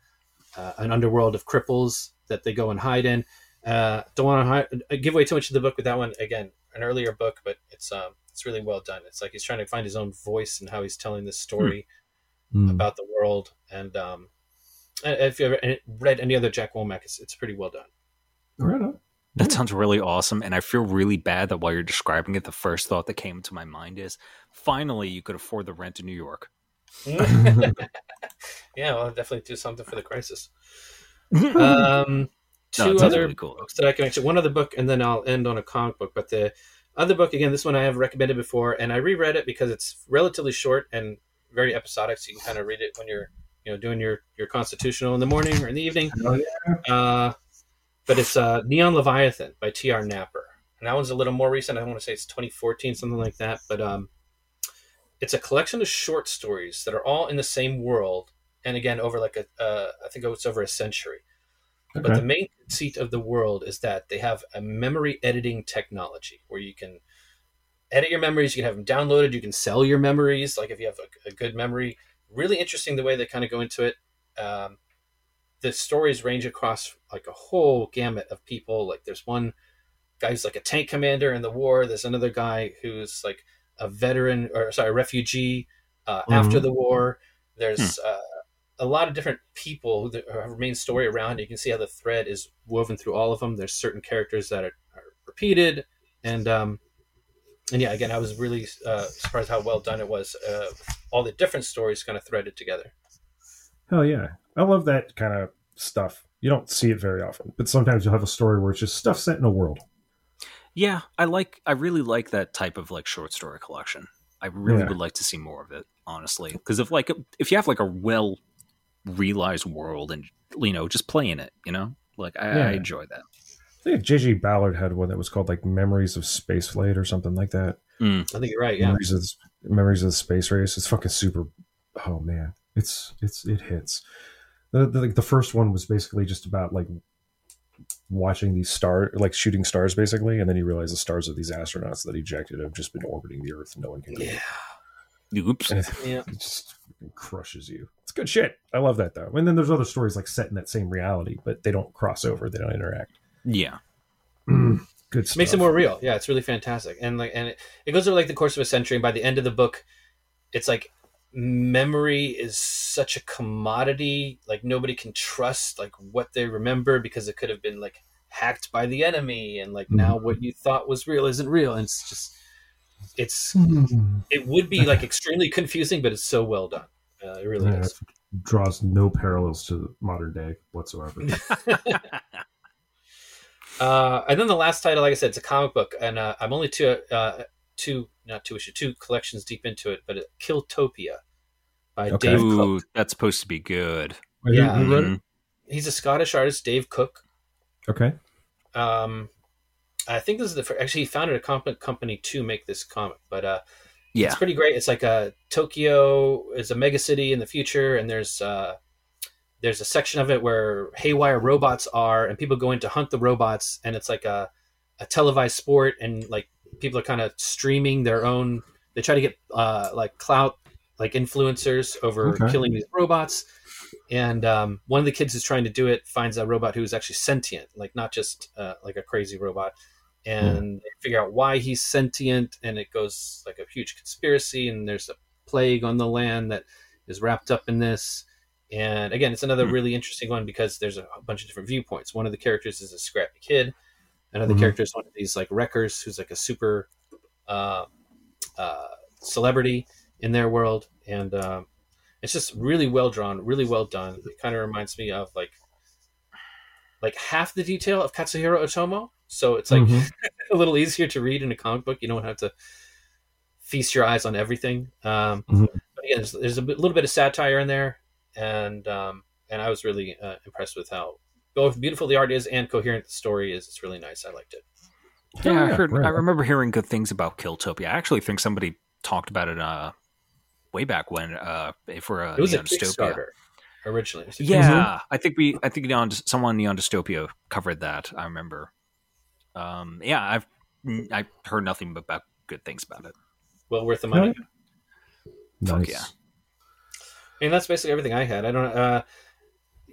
uh, an underworld of cripples that they go and hide in. Uh, don't want to give away too much of the book with that one. Again, an earlier book, but it's um, it's really well done. It's like he's trying to find his own voice and how he's telling this story Hmm. about the world. And um, if you ever read any other Jack Womack, it's, it's pretty well done. Right on. That sounds really awesome. And I feel really bad that while you're describing it, the first thought that came to my mind is finally you could afford the rent in New York. yeah, well, I'll definitely do something for the crisis. Um, two it sounds other really cool. books that I can actually one other book, and then I'll end on a comic book. But the other book, again, this one I have recommended before, and I reread it because it's relatively short and very episodic, so you can kind of read it when you're you know doing your your constitutional in the morning or in the evening. Oh, Uh, but it's uh, Neon Leviathan by T.R. Napper, and that one's a little more recent. I want to say it's 2014, something like that. But um, it's a collection of short stories that are all in the same world, and again over like a uh, I think it's over a century. But the main conceit of the world is that they have a memory editing technology where you can edit your memories. You can have them downloaded. You can sell your memories. Like if you have a, a good memory, really interesting the way they kind of go into it. Um, the stories range across like a whole gamut of people. Like there's one guy who's like a tank commander in the war. There's another guy who's like a veteran or sorry, a refugee uh, after the war. There's uh, a lot of different people that have a main story around. You can see how the thread is woven through all of them. There's certain characters that are, are repeated, and um, and yeah, again, I was really uh, surprised how well done it was. Uh, all the different stories kind of threaded together. Hell yeah. I love that kind of stuff. You don't see it very often, but sometimes you'll have a story where it's just stuff set in a world. Yeah, I like I really like that type of like short story collection. I really Yeah. would like to see more of it, honestly. Because if like if you have like a well realized world and you know just playing it, you know, like I, Yeah. I enjoy that. I think J.G. Ballard had one that was called like Memories of Space Flight or something like that. Hmm. I think you're right. Yeah, Memories of the, Memories of the Space Race. It's fucking super. Oh man, it's it's it hits. The, the the first one was basically just about like watching these star like shooting stars basically, and then you realize the stars of these astronauts that ejected have just been orbiting the Earth. No one can. get yeah, Oops. It, yeah. it just crushes you. It's good shit. I love that though. And then there's other stories like set in that same reality, but they don't cross over. They don't interact. Yeah. Mm. Good stuff. makes it more real. Yeah, it's really fantastic, and like, and it, it goes over like the course of a century. And by the end of the book, it's like memory is such a commodity like nobody can trust like what they remember because it could have been like hacked by the enemy and like mm-hmm. now what you thought was real isn't real and it's just it's mm-hmm. it would be like extremely confusing but it's so well done uh, it really Yeah, is it draws no parallels to modern day whatsoever. uh, and then the last title like i said it's a comic book and uh, i'm only two uh, two not two issue two collections deep into it but it, killtopia by Okay. dave Ooh, cook that's supposed to be good. Who- Yeah. who wrote it? Mhm. he's a scottish artist dave cook Okay. um i think this is the fir- actually he founded a comp- company to make this comic but uh Yeah. it's pretty great it's like a tokyo is a mega city in the future and there's uh there's a section of it where haywire robots are and people go in to hunt the robots and it's like a, a televised sport and like people are kind of streaming their own they try to get uh like clout like influencers over Okay. killing these robots and um, one of the kids who's trying to do it finds a robot who is actually sentient like not just uh, like a crazy robot and they figure out why he's sentient and it goes like a huge conspiracy and there's a plague on the land that is wrapped up in this and again it's another Hmm. really interesting one because there's a bunch of different viewpoints one of the characters is a scrappy kid another Mhm. character is one of these like wreckers who's like a super uh, uh, celebrity in their world and um, it's just really well drawn really well done it kind of reminds me of like like half the detail of katsuhiro otomo so it's like Mhm. a little easier to read in a comic book you don't have to feast your eyes on everything um, Mhm. but again there's, there's a little bit of satire in there and um, and i was really uh, impressed with how both beautiful the art is and coherent the story is it's really nice i liked it Yeah, I heard. right. I remember hearing good things about Killtopia. I actually think somebody talked about it uh, way back when uh, for uh, it was a Neon Dystopia. kickstarter originally Yeah, I think we. I think Neon, someone on Neon Dystopia covered that. I remember. Um, yeah, I've I heard nothing but about good things about it. well worth the money Fuck Nice. yeah. And that's basically everything i had i don't uh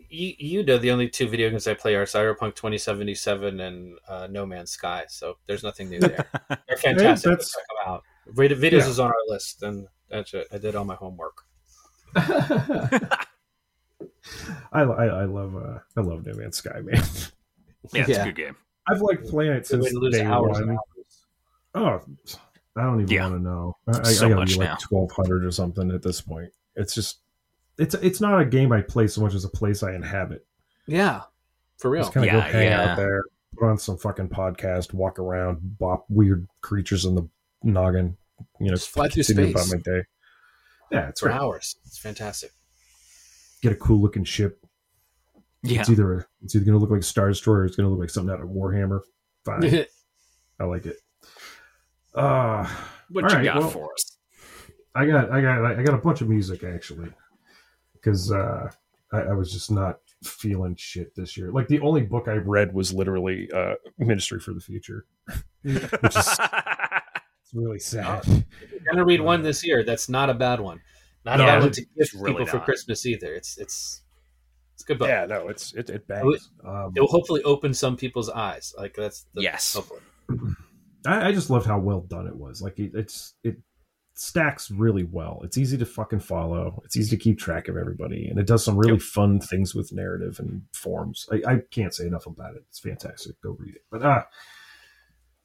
you, you know the only two video games I play are Cyberpunk 2077 and uh, No Man's Sky, so there's nothing new there. They're fantastic. Hey, Let's check them out. Videos Yeah. is on our list, and that's it. I did all my homework. I, I I love uh I love No Man's Sky, man. Yeah, it's Yeah. a good game. I've liked playing it Good since lose day hours one. hours. Oh, I don't even Yeah. want to know. I, I, So I gotta much be like now. twelve hundred or something at this point. It's just it's it's not a game I play so much as a place I inhabit. Yeah, for real. Just kind of go Yeah, hang yeah. out there, put on some fucking podcast, walk around, bop weird creatures in the noggin. You know, Just fly through continue space. about my day. Yeah, it's for right. hours. It's fantastic. Get a cool looking ship. Yeah, It's either it's either going to look like Star Destroyer or it's going to look like something out of Warhammer. Fine, I like it. Uh what all you right, got well- for us? I got I got I got a bunch of music actually, because uh, I, I was just not feeling shit this year. Like the only book I read was literally uh, Ministry for the Future, which is it's really sad. You're gonna read one this year. That's not a bad one. Not No, a bad one to gift really people for. Christmas either. It's it's it's a good book. yeah, no, it's it it bangs. Um, It will hopefully open some people's eyes. Like that's the, Yes. Hopefully. I, I just loved how well done it was. Like it, it's it stacks really well. It's easy to fucking follow. It's easy to keep track of everybody, and it does some really fun things with narrative and forms. I, I can't say enough about it. It's fantastic. Go read it. But uh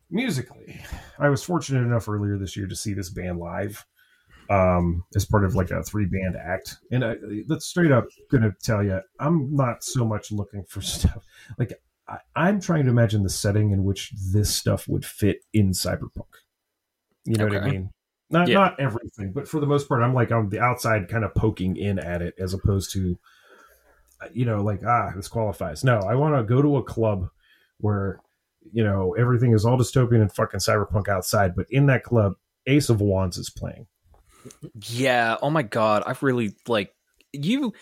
musically, I was fortunate enough earlier this year to see this band live um as part of like a three band act and I, that's straight up gonna tell you i'm not so much looking for stuff like I, I'm trying to imagine the setting in which this stuff would fit in cyberpunk. You know what I mean? Not Yeah. not everything, but for the most part, I'm like on the outside, kind of poking in at it, as opposed to, uh, you know, like ah, this qualifies. No, I want to go to a club where you know everything is all dystopian and fucking cyberpunk outside, but in that club, Ace of Wands is playing. Yeah. Oh my god, I've really like you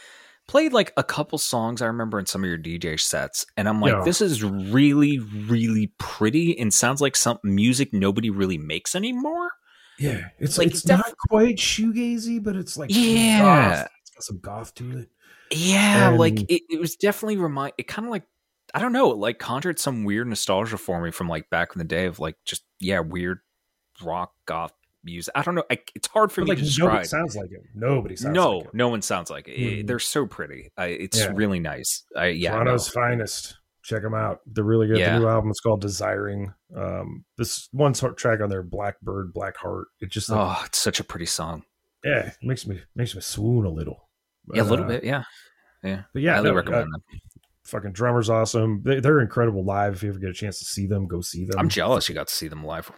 played like a couple songs I remember in some of your DJ sets, and I'm like, Yeah. this is really, really pretty, and sounds like some music nobody really makes anymore. Yeah, it's Like, it's def- not quite shoegazy, but it's like Yeah. goth. it's got some goth to it. Yeah, like it, it was definitely remind. It kind of like I don't know, it like conjured some weird nostalgia for me from like back in the day of like just yeah, weird rock goth music. I don't know. I, it's hard for But, me like to nobody describe. sounds like it. Nobody sounds no, like no one sounds like it. Mhm. They're so pretty. I, it's Yeah. really nice. I, yeah, Toronto's finest. Check them out. They're really good. Yeah. The new album is called Desiring. Um, this one sort track on there, Blackbird, Black Heart. It just like, Oh, it's such a pretty song. yeah, it makes me makes me swoon a little. yeah, a little uh, bit. Yeah, yeah. But yeah, highly no, recommend uh, them. fucking drummer's awesome. They, they're incredible live. If you ever get a chance to see them, go see them. I'm jealous you got to see them live.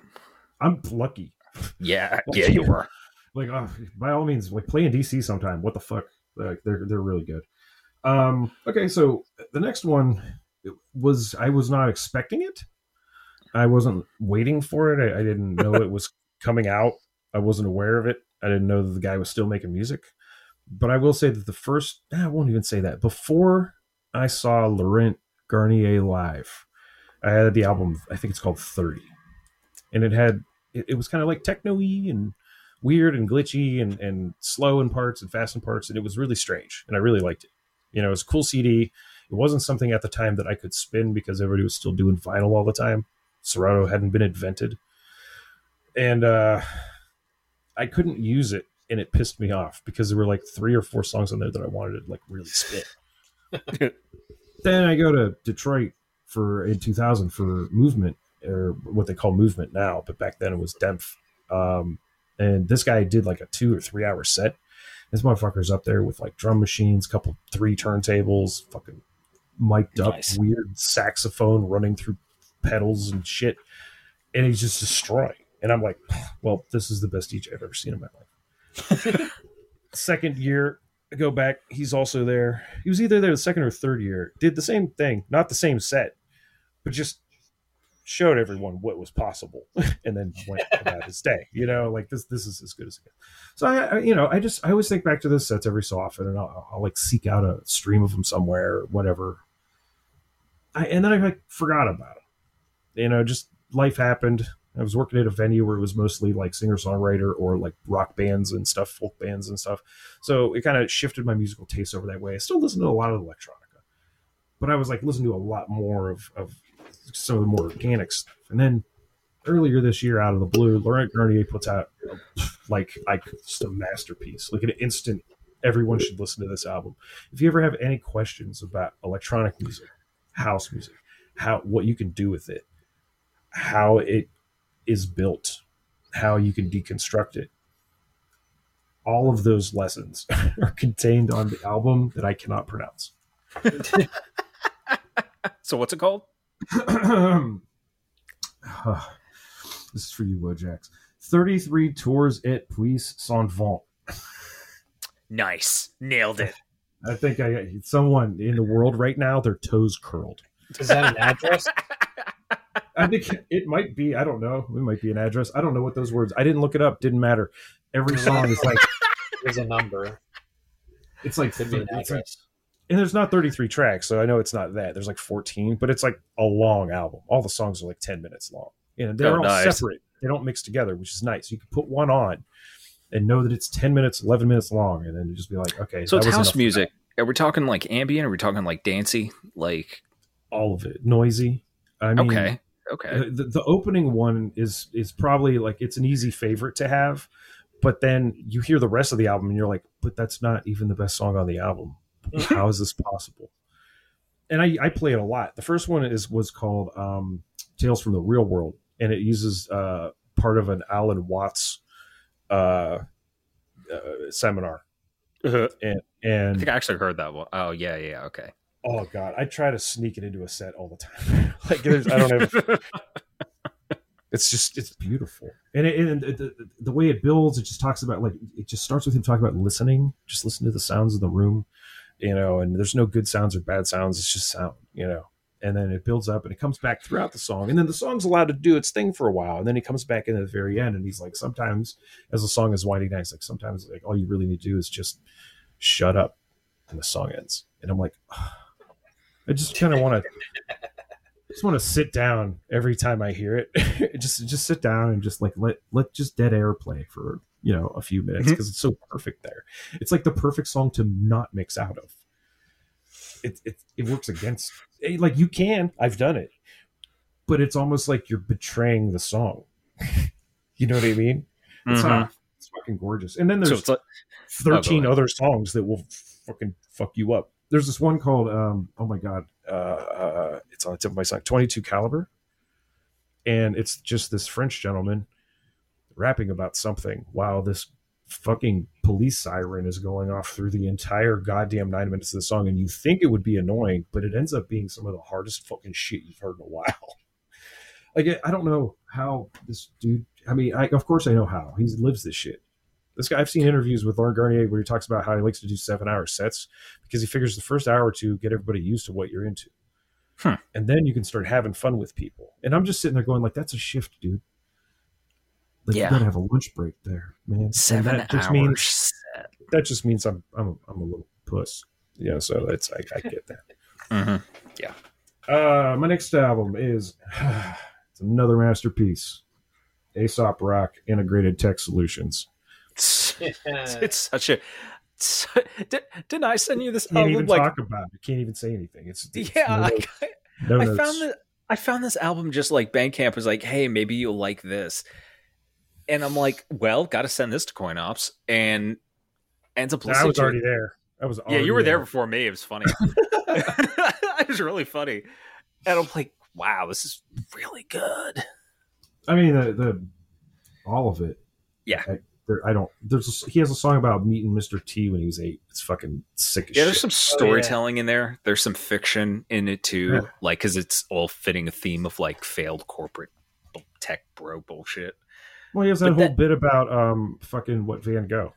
I'm lucky. Yeah, yeah, you were. like uh, by all means like play in dc sometime what the fuck like they're they're really good um okay so the next one was i was not expecting it. I wasn't waiting for it. I, I didn't know it was coming out. I wasn't aware of it. I didn't know that the guy was still making music. But i will say that the first eh, i won't even say that. Before i saw laurent garnier live i had the album i think it's called 30 and it had it, it was kind of like techno-y and weird and glitchy and, and slow in parts and fast in parts. And it was really strange. And i really liked it. You know it was a cool cd it wasn't something at the time that i could spin because everybody was still doing vinyl all the time. Serato hadn't been invented. And uh i couldn't use it and it pissed me off because there were like three or four songs on there that i wanted to like really spin then i go to detroit for in 2000 for movement or what they call movement now but back then it was DEMF um, and this guy did like a two or three hour set. This motherfucker's up there with like drum machines, couple three turntables, fucking mic'd up, Nice. weird saxophone running through pedals and shit, and he's just destroying. And I'm like, well, this is the best DJ I've ever seen in my life. second year, I go back, he's also there. He was either there the second or third year. Did the same thing, not the same set, but just showed everyone what was possible and then went about his day you know like this this is as good as it gets so I, I you know i just i always think back to those sets every so often and i'll, I'll like seek out a stream of them somewhere or whatever I, and then i like forgot about it you know just life happened i was working at a venue where it was mostly like singer songwriter or like rock bands and stuff folk bands and stuff so it kind of shifted my musical taste over that way i still listen to a lot of electronica but i was like listening to a lot more of, of some of the more organic stuff. And then earlier this year, out of the blue, Laurent Garnier puts out like like just a masterpiece, like an instant. Everyone should listen to this album. If you ever have any questions about electronic music, house music, how what you can do with it, how it is built, how you can deconstruct it, all of those lessons are contained on the album that I cannot pronounce. So what's it called? Ah, this is for you, Wojax. 33 tours et puis s'en vont. Nice, nailed it. I think I someone in the world right now, their toes curled. Is that an address? I think it might be. I don't know. It might be an address. I don't know what those words. I didn't look it up. Didn't matter. Every song is like There's a number. it's like, Could be an like address. and there's not 33 tracks, so I know it's not that. There's like 14, but it's like a long album. All the songs are like 10 minutes long. And they're Oh, all nice. separate. They don't mix together, which is nice. You can put one on and know that it's 10 minutes, 11 minutes long, and then just be like, okay, So that it's was house music. Are we talking like ambient? Are we talking like dancey? Like. All of it. Noisy. I mean, okay, okay. the, the opening one is is probably like it's an easy favorite to have but then you hear the rest of the album and you're like but that's not even the best song on the album how is this possible and i i play it a lot the first one is was called um tales from the real world and it uses uh part of an alan watts uh, uh seminar. Uh-huh. and I think I actually heard that one. Oh yeah, yeah, okay. oh god. I try to sneak it into a set all the time. Like there's i don't have it's just it's beautiful. And, it, and the, the, the way it builds it just talks about like it just starts with him talking about listening. Just listen to the sounds of the room you know and there's no good sounds or bad sounds. It's just sound you know and then it builds up and it comes back throughout the song and then the song's allowed to do its thing for a while and then he comes back in at the very end and he's like sometimes as the song is winding down he's like sometimes like all you really need to do is just shut up and the song ends and i'm like i just kind of want to just want to sit down every time I hear it. just just sit down and just like let let just dead air play for you know a few minutes mm-hmm. because it's so perfect there. It's like the perfect song to not mix out of. It it it works against eh, like you can. I've done it, but it's almost like you're betraying the song. you know what I mean? It's, Mhm. uh, it's fucking gorgeous. And then there's it's like, 13 ahead. other songs that will fucking fuck you up. There's this one called um oh my god, uh, uh it's on the tip of my tongue, 22 caliber. And it's just this French gentleman rapping about something while this fucking police siren is going off through the entire goddamn 9 minutes of the song and you think it would be annoying, but it ends up being some of the hardest fucking shit you've heard in a while. like I don't know how this dude I mean, I of course I know how. He lives this shit. This guy, I've seen interviews with Laurent Garnier where he talks about how he likes to do seven hour sets because he figures the first hour or two get everybody used to what you're into. Hmm. And then you can start having fun with people. And I'm just sitting there going, like, that's a shift, dude. Like, Yeah. you gotta have a lunch break there, man. And seven that just hours. means that just means I'm I'm I'm a little puss. Yeah, so that's I, I get that. Mhm. Uh, my next album is it's another masterpiece. Aesop Rock Integrated Tech Solutions. It's, it's such a. it's- did, didn't I send you this Can't album? even like, talk about it. Can't even say anything. It's, it's yeah, no I, no I found that I found this album just like Bandcamp was like, hey, maybe you'll like this, and I'm like, well, got to send this to CoinOps, and ends up I listening was already there. I was Yeah, you were there before me. It was funny. it was really funny, and I'm like, wow, this is really good. I mean, the, the all of it. Yeah. I, there, I don't. There's a, he has a song about meeting Mr. T when he was eight. It's fucking sick as Yeah, there's shit. some oh, storytelling in there. There's some fiction in it too, Yeah. like because it's all fitting a theme of like failed corporate tech bro bullshit. Well, he has that But whole that- bit about um fucking what Van Gogh,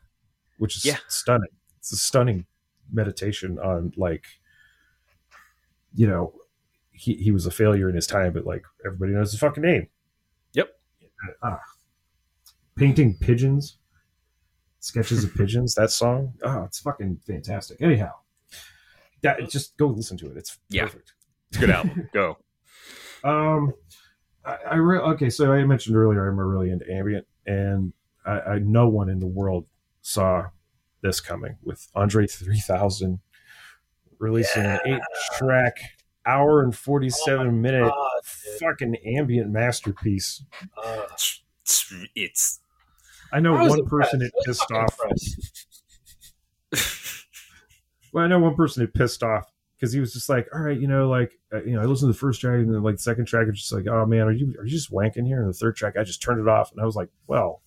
which is Yeah. stunning. It's a stunning meditation on like, you know, he he was a failure in his time, but like everybody knows his fucking name. Yep. Ah, painting pigeons, sketches of pigeons. That song, oh, it's fucking fantastic. Anyhow, that just go listen to it. It's Yeah. perfect. It's a good album. Go. Um, I, I re- okay. So I mentioned earlier I'm really into ambient, and I, I no one in the world saw this coming with Andre 3000 releasing an eight-track, hour and forty-seven minute God, fucking ambient masterpiece. Uh, It's, it's I know I one person it impressed. I was pissed off. Well, I know one person it pissed off because he was just like, "All right, you know, like, uh, you know, I listened to the first track and then like the second track, it's just like, oh man, are you are you just wanking here?" And the third track, I just turned it off, and I was like, "Well,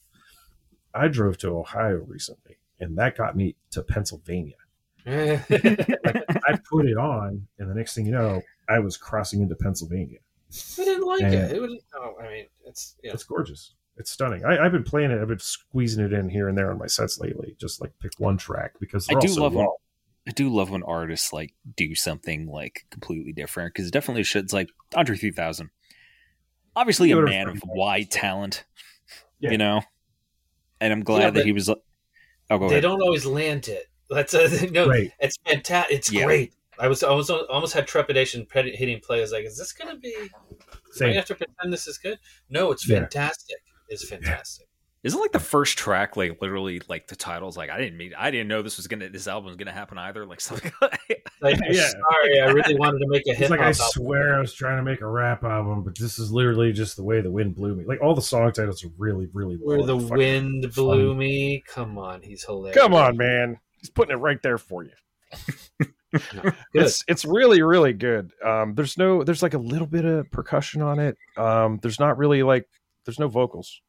I drove to Ohio recently, and that got me to Pennsylvania. Like, I put it on, and the next thing you know, I was crossing into Pennsylvania. I didn't like Yeah. it. It was. Oh, I mean, it's yeah. It's gorgeous. It's stunning. I, I've been playing it. I've been squeezing it in here and there on my sets lately. Just like pick one track because I do all so love raw. When I do love when artists like do something like completely different because definitely shit's like Andre 3000. Obviously, a man of wide talent, Yeah. you know. And I'm glad Yeah, that he was. Oh, go they ahead. don't always land it. That's uh, a, no. Right. It's fantastic. It's Yeah. great. I was I was uh, almost had trepidation pre- hitting play. I was like, is this gonna be? Do I have to pretend this is good? No, it's Yeah. fantastic. It's fantastic. Isn't like the first track like literally like the title's like I didn't mean I didn't know this was gonna this album was gonna happen either like something like Like, Yeah. sorry, I really wanted to make a hit like, I album. swear I was trying to make a rap album, but this is literally just the way the wind blew me. Like all the song titles are really, really Where low the and fucking wind fun. blew me. Come on, he's hilarious. Come on, man. He's putting it right there for you. It's it's really really good. Um, there's no there's like a little bit of percussion on it. Um, there's not really like there's no vocals.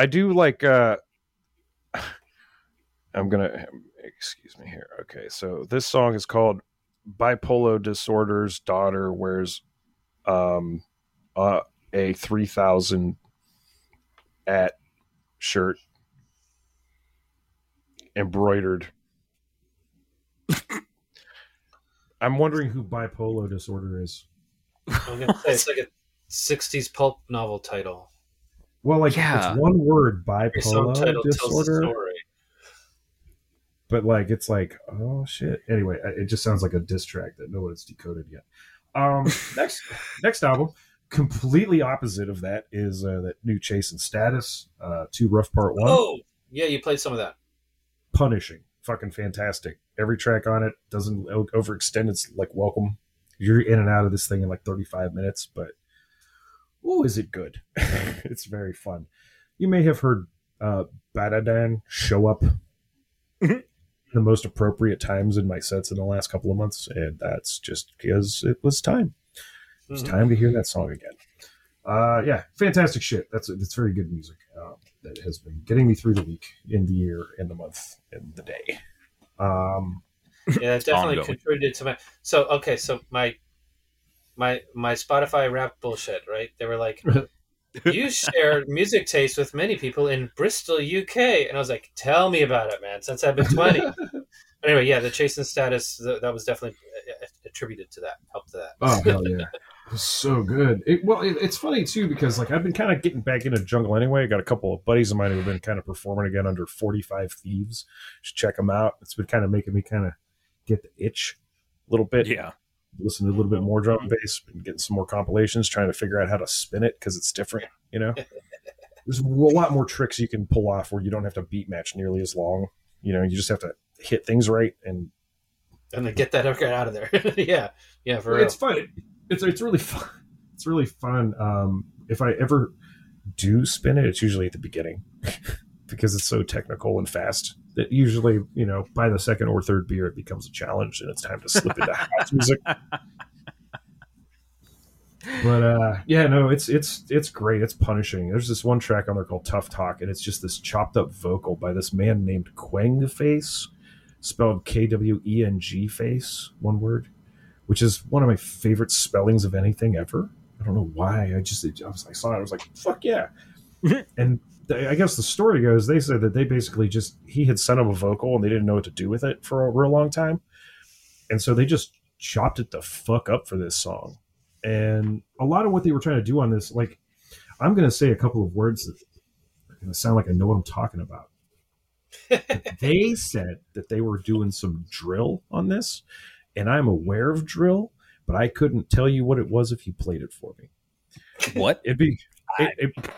I do like. uh I'm gonna excuse me here. Okay, so this song is called "Bipolar Disorder's Daughter Wears um, uh, a three thousand at shirt embroidered." I'm wondering who bipolar disorder is. I'm gonna say it's like a '60s pulp novel title. Well, like Yeah. it's one word, bipolar subtitle tells the disorder, but like it's like oh shit. Anyway, it just sounds like a diss track that no one's decoded yet. Um, next next album, completely opposite of that is uh, that new Chase and Status, uh, Too Rough Part One. Oh, yeah, you played some of that. punishing, fucking fantastic. Every track on it doesn't overextend. It's like welcome. You're in and out of this thing in like 35 minutes, but oh, is it good? it's very fun. You may have heard uh, Baddadan show up Mhm. the most appropriate times in my sets in the last couple of months, and that's just because it was time. It was Mhm. time to hear that song again. Uh, yeah, fantastic shit. That's that's very good music. Um, that has been getting me through the week, in the year, in the month, in the day. Um, Yeah, it definitely ongoing. contributed to my. So okay, so my my my Spotify rap bullshit, right? They were like, you share music taste with many people in Bristol, UK, and I was like, tell me about it, man. Since I've been twenty. anyway, yeah, the Chase and Status th- that was definitely uh, attributed to that, helped to that. Oh hell yeah, it so good. It, well, it, it's funny too because like I've been kind of getting back into jungle anyway. I got a couple of buddies of mine who have been kind of performing again under Forty Five Thieves. Just check them out. It's been kind of making me kind of get the itch a little bit. Yeah. Listen to a little bit more drum and bass, been getting some more compilations, trying to figure out how to spin it because it's different. You know, there's a lot more tricks you can pull off where you don't have to beat match nearly as long. You know, you just have to hit things right and And then get that record out of there. yeah, yeah, for real. it's fun. It's it's really fun. It's really fun. Um, if I ever do spin it, it's usually at the beginning because it's so technical and fast that usually, you know, by the second or third beer, it becomes a challenge and it's time to slip into house music. But uh, yeah, no, it's it's it's great. It's punishing. There's this one track on there called "Tough Talk," and it's just this chopped up vocal by this man named Kwengface, spelled K W E N G Face, one word which is one of my favorite spellings of anything ever. I don't know why. I just I, was, I saw it. I was like, "Fuck yeah!" and I guess the story goes they said that they basically just he had sent them a vocal and they didn't know what to do with it for a real long time, and so they just chopped it the fuck up for this song. And a lot of what they were trying to do on this, like, I'm going to say a couple of words that are going to sound like I know what I'm talking about. they said that they were doing some drill on this, and I'm aware of drill, but I couldn't tell you what it was if you played it for me. What? It'd be it, it,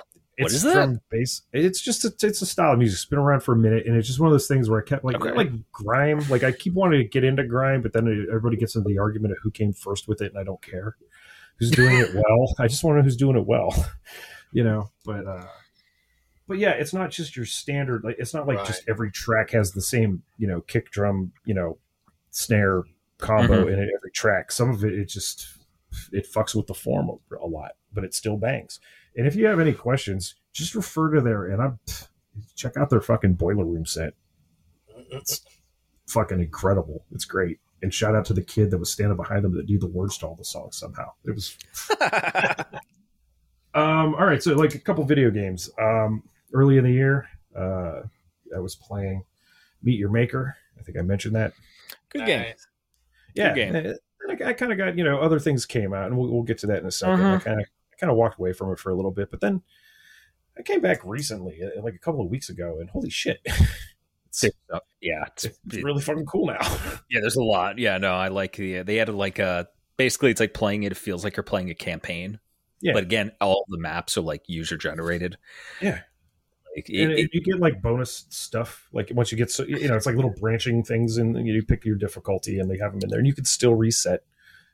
it's is that? bass. It's just a, it's a style of music. It's been around for a minute, and it's just one of those things where I kept like Okay. like grime. Like I keep wanting to get into grime, but then everybody gets into the argument of who came first with it, and I don't care who's doing it well. I just want to know who's doing it well, you know. But uh but yeah, it's not just your standard. Like it's not like just every track has the same you know kick drum you know snare combo in it every track. Some of it it just it fucks with the form a, a lot, but it still bangs. And if you have any questions, just refer to their and I'm check out their fucking boiler room set. It's fucking incredible. It's great. And shout out to the kid that was standing behind them that knew the words to all the songs somehow. It was um all right, so like a couple video games. Um early in the year, uh I was playing Meet Your Maker. I think I mentioned that. Good game. Nice. Yeah, game. uh, I, I kind of got you know other things came out, and we'll, we'll get to that in a 2nd I Mhm. kind of I kind of walked away from it for a little bit, but then I came back recently, uh, like a couple of weeks ago, and holy shit, it's, yeah, it's, it's really fucking cool now. yeah. There's a lot. Yeah, no, I like the. They added like a. Basically, it's like playing it. It feels like you're playing a campaign. Yeah. But again, all the maps are like user generated. Yeah. Like, it- and it- you get like bonus stuff, like once you get so you know it's like little branching things, and you pick your difficulty, and they have them in there, and you can still reset.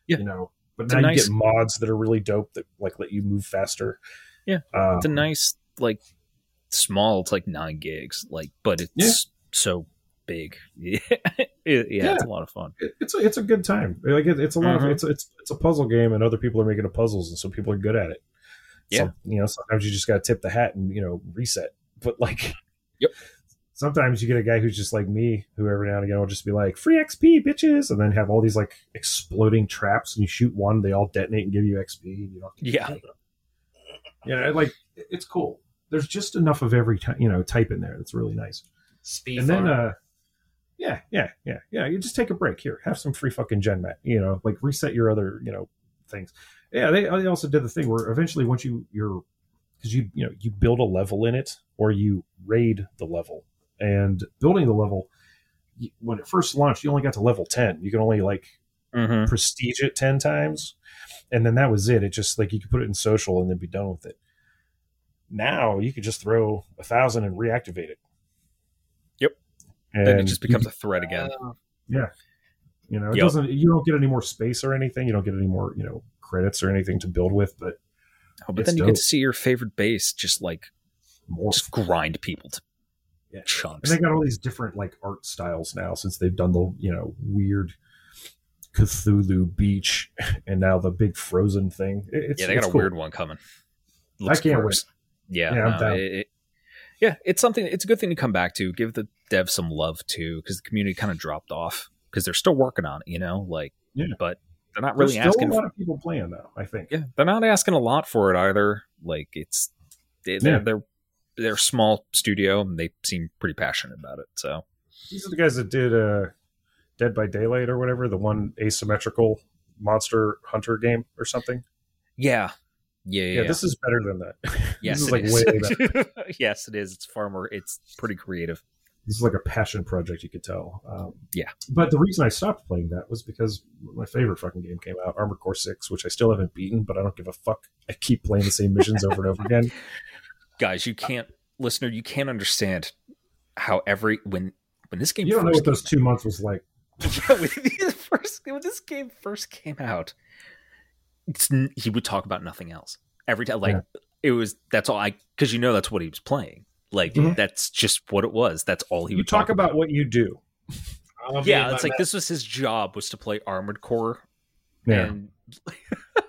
Yeah. you know. But now a you nice- get mods that are really dope that like let you move faster. Yeah. uh, it's a nice like small. It's like nine gigs. Like, but it's Yeah. so big. Yeah, yeah, it's a lot of fun. it- it's a, it's a good time. Like it, it's a lot Mhm. of it's it's it's a puzzle game, and other people are making the puzzles, and so people are good at it. Yeah. Some, you know, sometimes you just got to tip the hat and you know reset. But like, Yep. Sometimes you get a guy who's just like me, who every now and again will just be like free XP, bitches, and then have all these like exploding traps, and you shoot one, they all detonate and give you XP. And you don't Yeah. yeah, like it's cool. There's just enough of every ty- you know type in there. That's really nice Speed and then uh yeah yeah yeah yeah you just take a break here have some free fucking gen mat you know like reset your other you know things yeah they, they also did the thing where eventually once you you're because you you know you build a level in it or you raid the level and building the level when it first launched you only got to level 10 you can only like Mm-hmm. prestige it 10 times and then that was it it just like you could put it in social and then be done with it now you could just throw a thousand and reactivate it Yep. and Then it just you becomes a threat again. Uh, You know, it Yep. doesn't. You don't get any more space or anything. You don't get any more, you know, credits or anything to build with. But Oh, but then you dope. get to see your favorite base just like morph. just grind people to Yeah. chunks. And they got all these different like art styles now since they've done the you know weird Cthulhu beach and now the big frozen thing. It's, yeah, they got a cool. weird one coming. I can't gross. Yeah, Yeah, no, it- it- yeah, it's something. It's a good thing to come back to. Give the dev some love too, because the community kind of dropped off because they're still working on it. You know, like, Yeah. but they're not There's really still asking. a lot of people playing though. I think. yeah, they're not asking a lot for it either. Like, it's they're, Yeah. they're they're a small studio and they seem pretty passionate about it. So These are the guys that did uh, Dead by Daylight or whatever, the one asymmetrical monster hunter game or something. yeah, yeah, yeah. Yeah, this is better than that. yes, this is it like is. way better. yes, it is. It's far more. It's pretty creative. This is like a passion project, you could tell. Um, Yeah. But the reason I stopped playing that was because my favorite fucking game came out, Armored Core 6, which I still haven't beaten, but I don't give a fuck. I keep playing the same missions over and over again. Guys, you can't, listener, you can't understand how every when when this game You don't know what those two months was like. Yeah, when, first, when this game first came out, it's, he would talk about nothing else every time. Like Yeah. it was that's all I because you know that's what he was playing. Like Mhm. that's just what it was. That's all he You would talk about what you do. I'll be in Yeah, it's like mess. this was his job was to play Armored Core. Yeah. And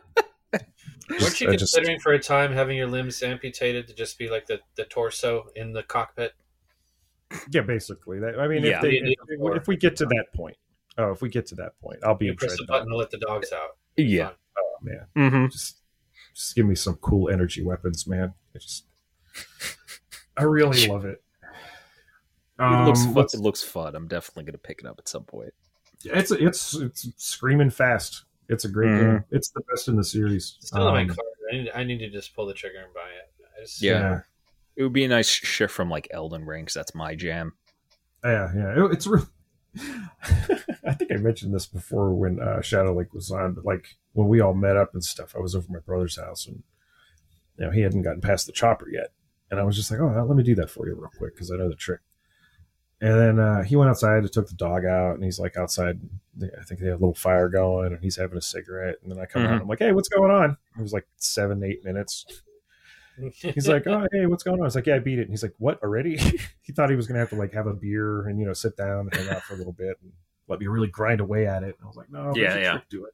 Weren't you I just- considering for a time having your limbs amputated to just be like the, the torso in the cockpit? Yeah, basically. That, I mean, Yeah. if, they, You if, more. if we get to that point, oh, if we get to that point, I'll be You press the Dread button to let the dogs out. yeah, Oh, man. mm-hmm. Just, just give me some cool energy weapons, man. I just, I really love it. it looks Um, fun. It looks fun. I'm definitely gonna pick it up at some point. It's it's it's screaming fast. It's a great Mhm. game. It's the best in the series. It's still in my Um, card. I need, I need to just pull the trigger and buy it. Just, Yeah. It would be a nice shift from like Elden Ring 'cause that's my jam. yeah, yeah. It- it's real. I think I mentioned this before when uh, Shadowlink was on, but like when we all met up and stuff, I was over at my brother's house and you know he hadn't gotten past the chopper yet, and I was just like, oh, let me do that for you real quick because I know the trick. And then uh, he went outside and took the dog out, and he's like outside. I think they have a little fire going, and he's having a cigarette. And then I come out, and I'm like, "Hey, what's going on?" It was like seven, eight minutes. He's like, "Oh, hey, what's going on?" I was like, "Yeah, I beat it." And he's like, "What already?" he thought he was gonna have to like have a beer and you know sit down and hang out for a little bit and let me really grind away at it. And I was like, "No, Yeah, there's a yeah. trick to it.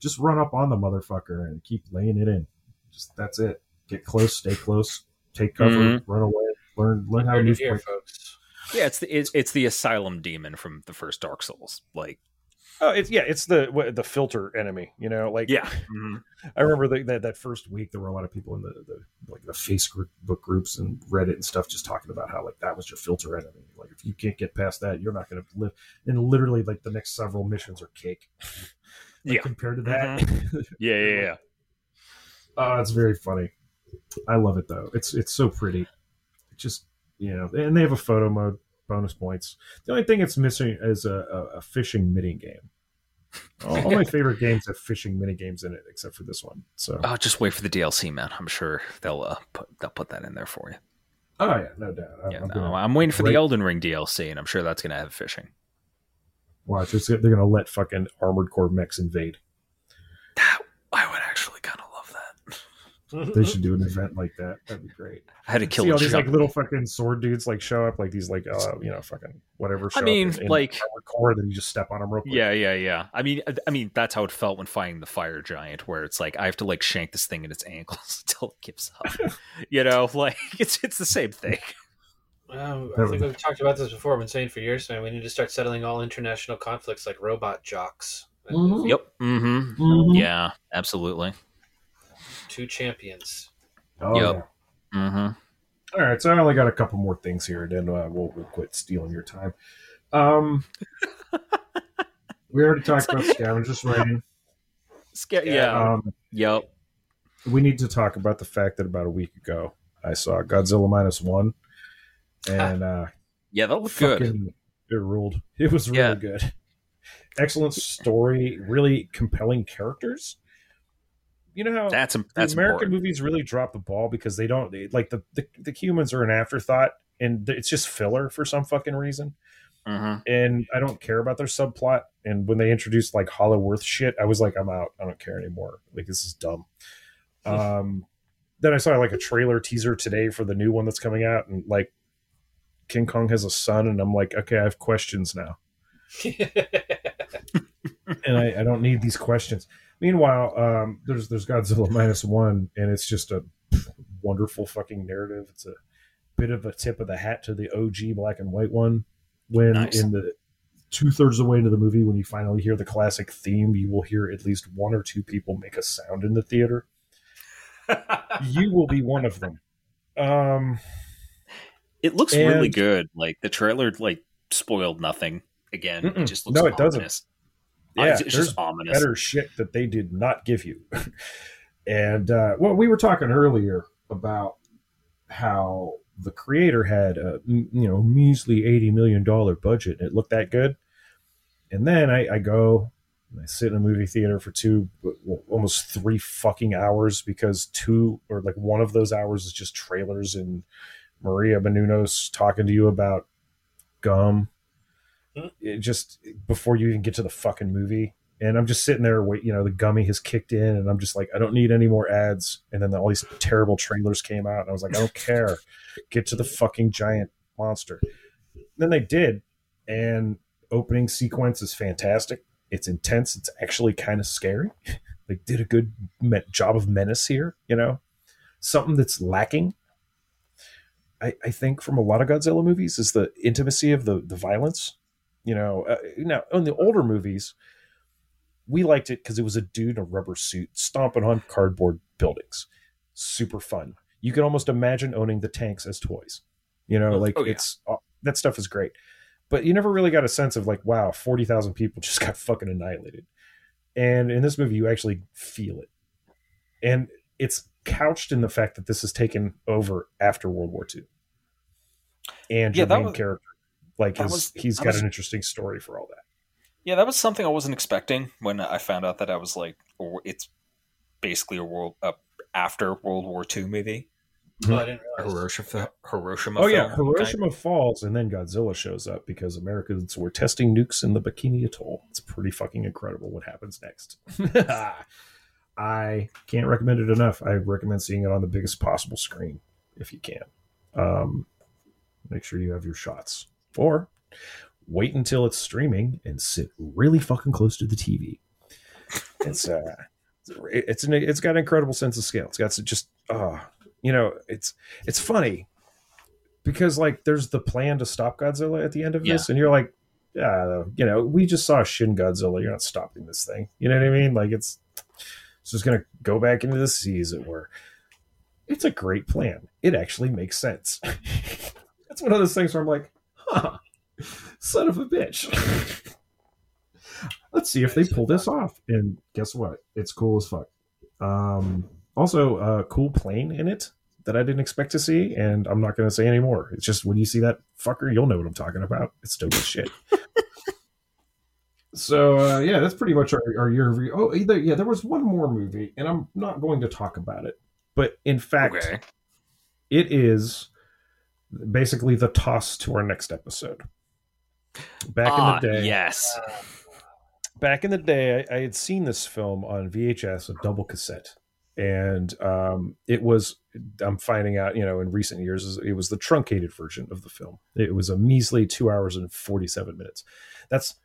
Just run up on the motherfucker and keep laying it in. Just that's it. Get close, stay close, take cover, Mhm. run away, learn learn how to Heard it move here, folks. Yeah, it's the it's, it's the asylum demon from the first Dark Souls. Like Oh, it's yeah, it's the what, the filter enemy. You know, like yeah, mm-hmm. I remember the, that that first week there were a lot of people in the, the like the Facebook groups and Reddit and stuff just talking about how like that was your filter enemy. Like if you can't get past that, you're not going to live. And literally, like the next several missions are cake. Like, Yeah. compared to that, mm-hmm. yeah, yeah, yeah. oh, it's very funny. I love it though. It's it's so pretty. It just you know, and they have a photo mode bonus points. The only thing it's missing is a, a, a fishing mini game. All, all my favorite games have fishing mini games in it, except for this one. So Oh, just wait for the DLC, man. I'm sure they'll uh, put they'll put that in there for you. oh yeah, no doubt. I'm, Yeah, I'm no, I'm waiting for the Elden Ring DLC, and I'm sure that's gonna have fishing. Watch, they're gonna let fucking armored core mechs invade. That I would actually kind of love that. They should do an event like that. That'd be great. I had to kill See a all these like little fucking sword dudes like show up, like these like uh you know fucking whatever. Show I mean, up in, in like- armored core, then you just step on them real quick. Yeah, yeah, yeah. I mean, I mean that's how it felt when fighting the fire giant, where it's like I have to like shank this thing in its ankles until it gives up. you know, like it's it's the same thing. Well, I think we've talked about this before. I've been saying for years, man. We need to start settling all international conflicts like Robot Jox. Mhm. Yep. Mm-hmm. Mhm. Yeah. Absolutely. Two champions. Oh, Yep. yeah. Mm-hmm. All right, so I only got a couple more things here, and then uh, we'll, we'll quit stealing your time. Um, we already talked about Scavengers Reign. Sca- Yeah. yeah. Um, Yep. we need to talk about the fact that about a week ago I saw Godzilla minus one, and uh, Yeah. That looked good. it ruled. It was really Yeah. good. Excellent story, really compelling characters. You know how That's the that's American important. movies really drop the ball because they don't they, like the, the the humans are an afterthought and it's just filler for some fucking reason. Mhm. And I don't care about their subplot. And when they introduced like Hollow Earth shit, I was like, I'm out. I don't care anymore. Like this is dumb. Um, then I saw like a trailer teaser today for the new one that's coming out, and like King Kong has a son, and I'm like, okay, I have questions now, and I, I don't need these questions. Meanwhile, um, there's there's Godzilla minus one, and it's just a wonderful fucking narrative. It's a bit of a tip of the hat to the OG black and white one. When Nice. in the two thirds of the way into the movie, when you finally hear the classic theme, you will hear at least one or two people make a sound in the theater. you will be one of them. Um, It looks really good. Like the trailer, like spoiled nothing. Again, it just looks No, it doesn't. Yeah, it's, it's there's just ominous. better shit that they did not give you. and uh, well, we were talking earlier about how the creator had a you know measly eighty million dollar budget, and it looked that good. And then I, I go and I sit in a movie theater for two, almost three fucking hours because two or like one of those hours is just trailers and Maria Menounos talking to you about gum. Just before you even get to the fucking movie, and I'm just sitting there, wait, you know, the gummy has kicked in, and I'm just like, I don't need any more ads. And then all these terrible trailers came out, and I was like, I don't care. Get to the fucking giant monster. Then they did, and opening sequence is fantastic. It's intense. It's actually kind of scary. they did a good job of menace here. You know, something that's lacking. I, I think from a lot of Godzilla movies is the intimacy of the the violence. You know, uh, now in the older movies, we liked it because it was a dude in a rubber suit stomping on cardboard buildings. Super fun. You can almost imagine owning the tanks as toys. You know, like Oh, yeah. it's uh, that stuff is great, but you never really got a sense of like, wow, forty thousand people just got fucking annihilated. And in this movie, you actually feel it, and it's couched in the fact that this is taken over after World War II, and Yeah, your that main was- character, like, that is, was- he's that got was- an interesting story for all that. Yeah, that was something I wasn't expecting when I found out that I was like, or it's basically a world uh, after World War II movie. I didn't Hiroshima, Hiroshima. Oh yeah, film, Hiroshima falls, and then Godzilla shows up because Americans were testing nukes in the Bikini Atoll. It's pretty fucking incredible what happens next. I can't recommend it enough. I recommend seeing it on the biggest possible screen if you can. Um, make sure you have your shots, or wait until it's streaming and sit really fucking close to the TV. It's uh, it's an, it's got an incredible sense of scale. It's got just uh you know, it's it's funny because like there's the plan to stop Godzilla at the end of this, and you're like, yeah, you know, we just saw Shin Godzilla. You're not stopping this thing. You know what I mean? Like it's it's just gonna go back into the sea, as it were. It's a great plan. It actually makes sense. That's one of those things where I'm like, huh, son of a bitch. Let's see if they pull this off. And guess what? It's cool as fuck. Um, also, a cool plane in it that I didn't expect to see, and I'm not going to say any more. It's just when you see that fucker, you'll know what I'm talking about. It's dope as shit. so uh, yeah, that's pretty much our, our year review. Oh, either yeah, there was one more movie, and I'm not going to talk about it, but in fact, Okay. it is basically the toss to our next episode. Back ah, in the day, yes. back in the day, I, I had seen this film on VHS, a double cassette, and um, it was. I'm finding out, you know, in recent years, it was the truncated version of the film. It was a measly two hours and 47 minutes. That's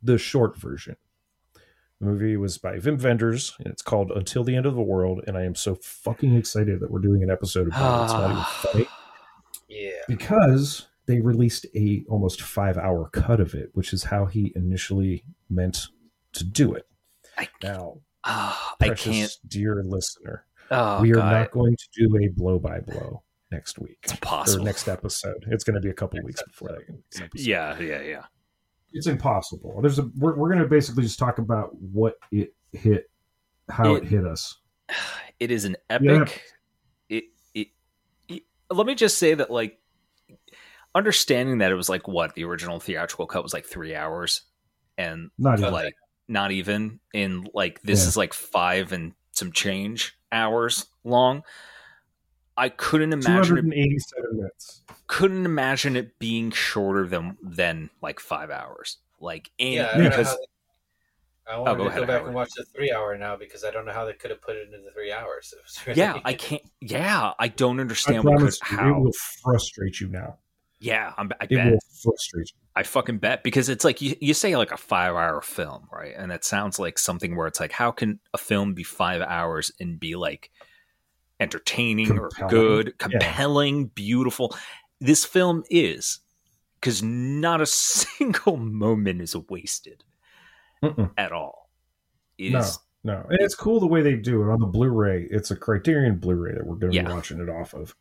the short version. The movie was by Wim Wenders, and it's called Until the End of the World. And I am so fucking excited that we're doing an episode about it. It's not even funny Yeah. because they released a almost five hour cut of it, which is how he initially meant to do it. I, Now, ah, I precious can't. dear listener, Oh, we are God. not going to do a blow by blow next week It's or impossible. next episode. It's going to be a couple weeks before that. next. Yeah, yeah, yeah. it's impossible. There's a we're, we're going to basically just talk about what it hit, how it, It- hit us. It is an epic. Let me just say that, like, understanding that it was like what the original theatrical cut was like three hours, and Not even. like not even in like this Yeah. is like five and some change hours long. I couldn't imagine it 287 minutes. couldn't imagine it being shorter than than like five hours. Like in Yeah, I don't because how I oh, wanted go to ahead, go back Howard. and watch the three hour now because I don't know how they could have put it into the three hours. It was really- Yeah, I can't. Yeah, I don't I understand what could, promise you, it how. will frustrate you now. Yeah, I'm, I It bet. will frustrate you. I fucking bet because it's like you, you say like a five hour film, right? And it sounds like something where it's like, how can a film be five hours and be like entertaining or good, compelling, beautiful? This film is because not a single moment is wasted Mm-mm. at all. It No. is No, and it's cool the way they do it on the Blu-ray. It's a Criterion Blu-ray that we're going to Yeah. be watching it off of.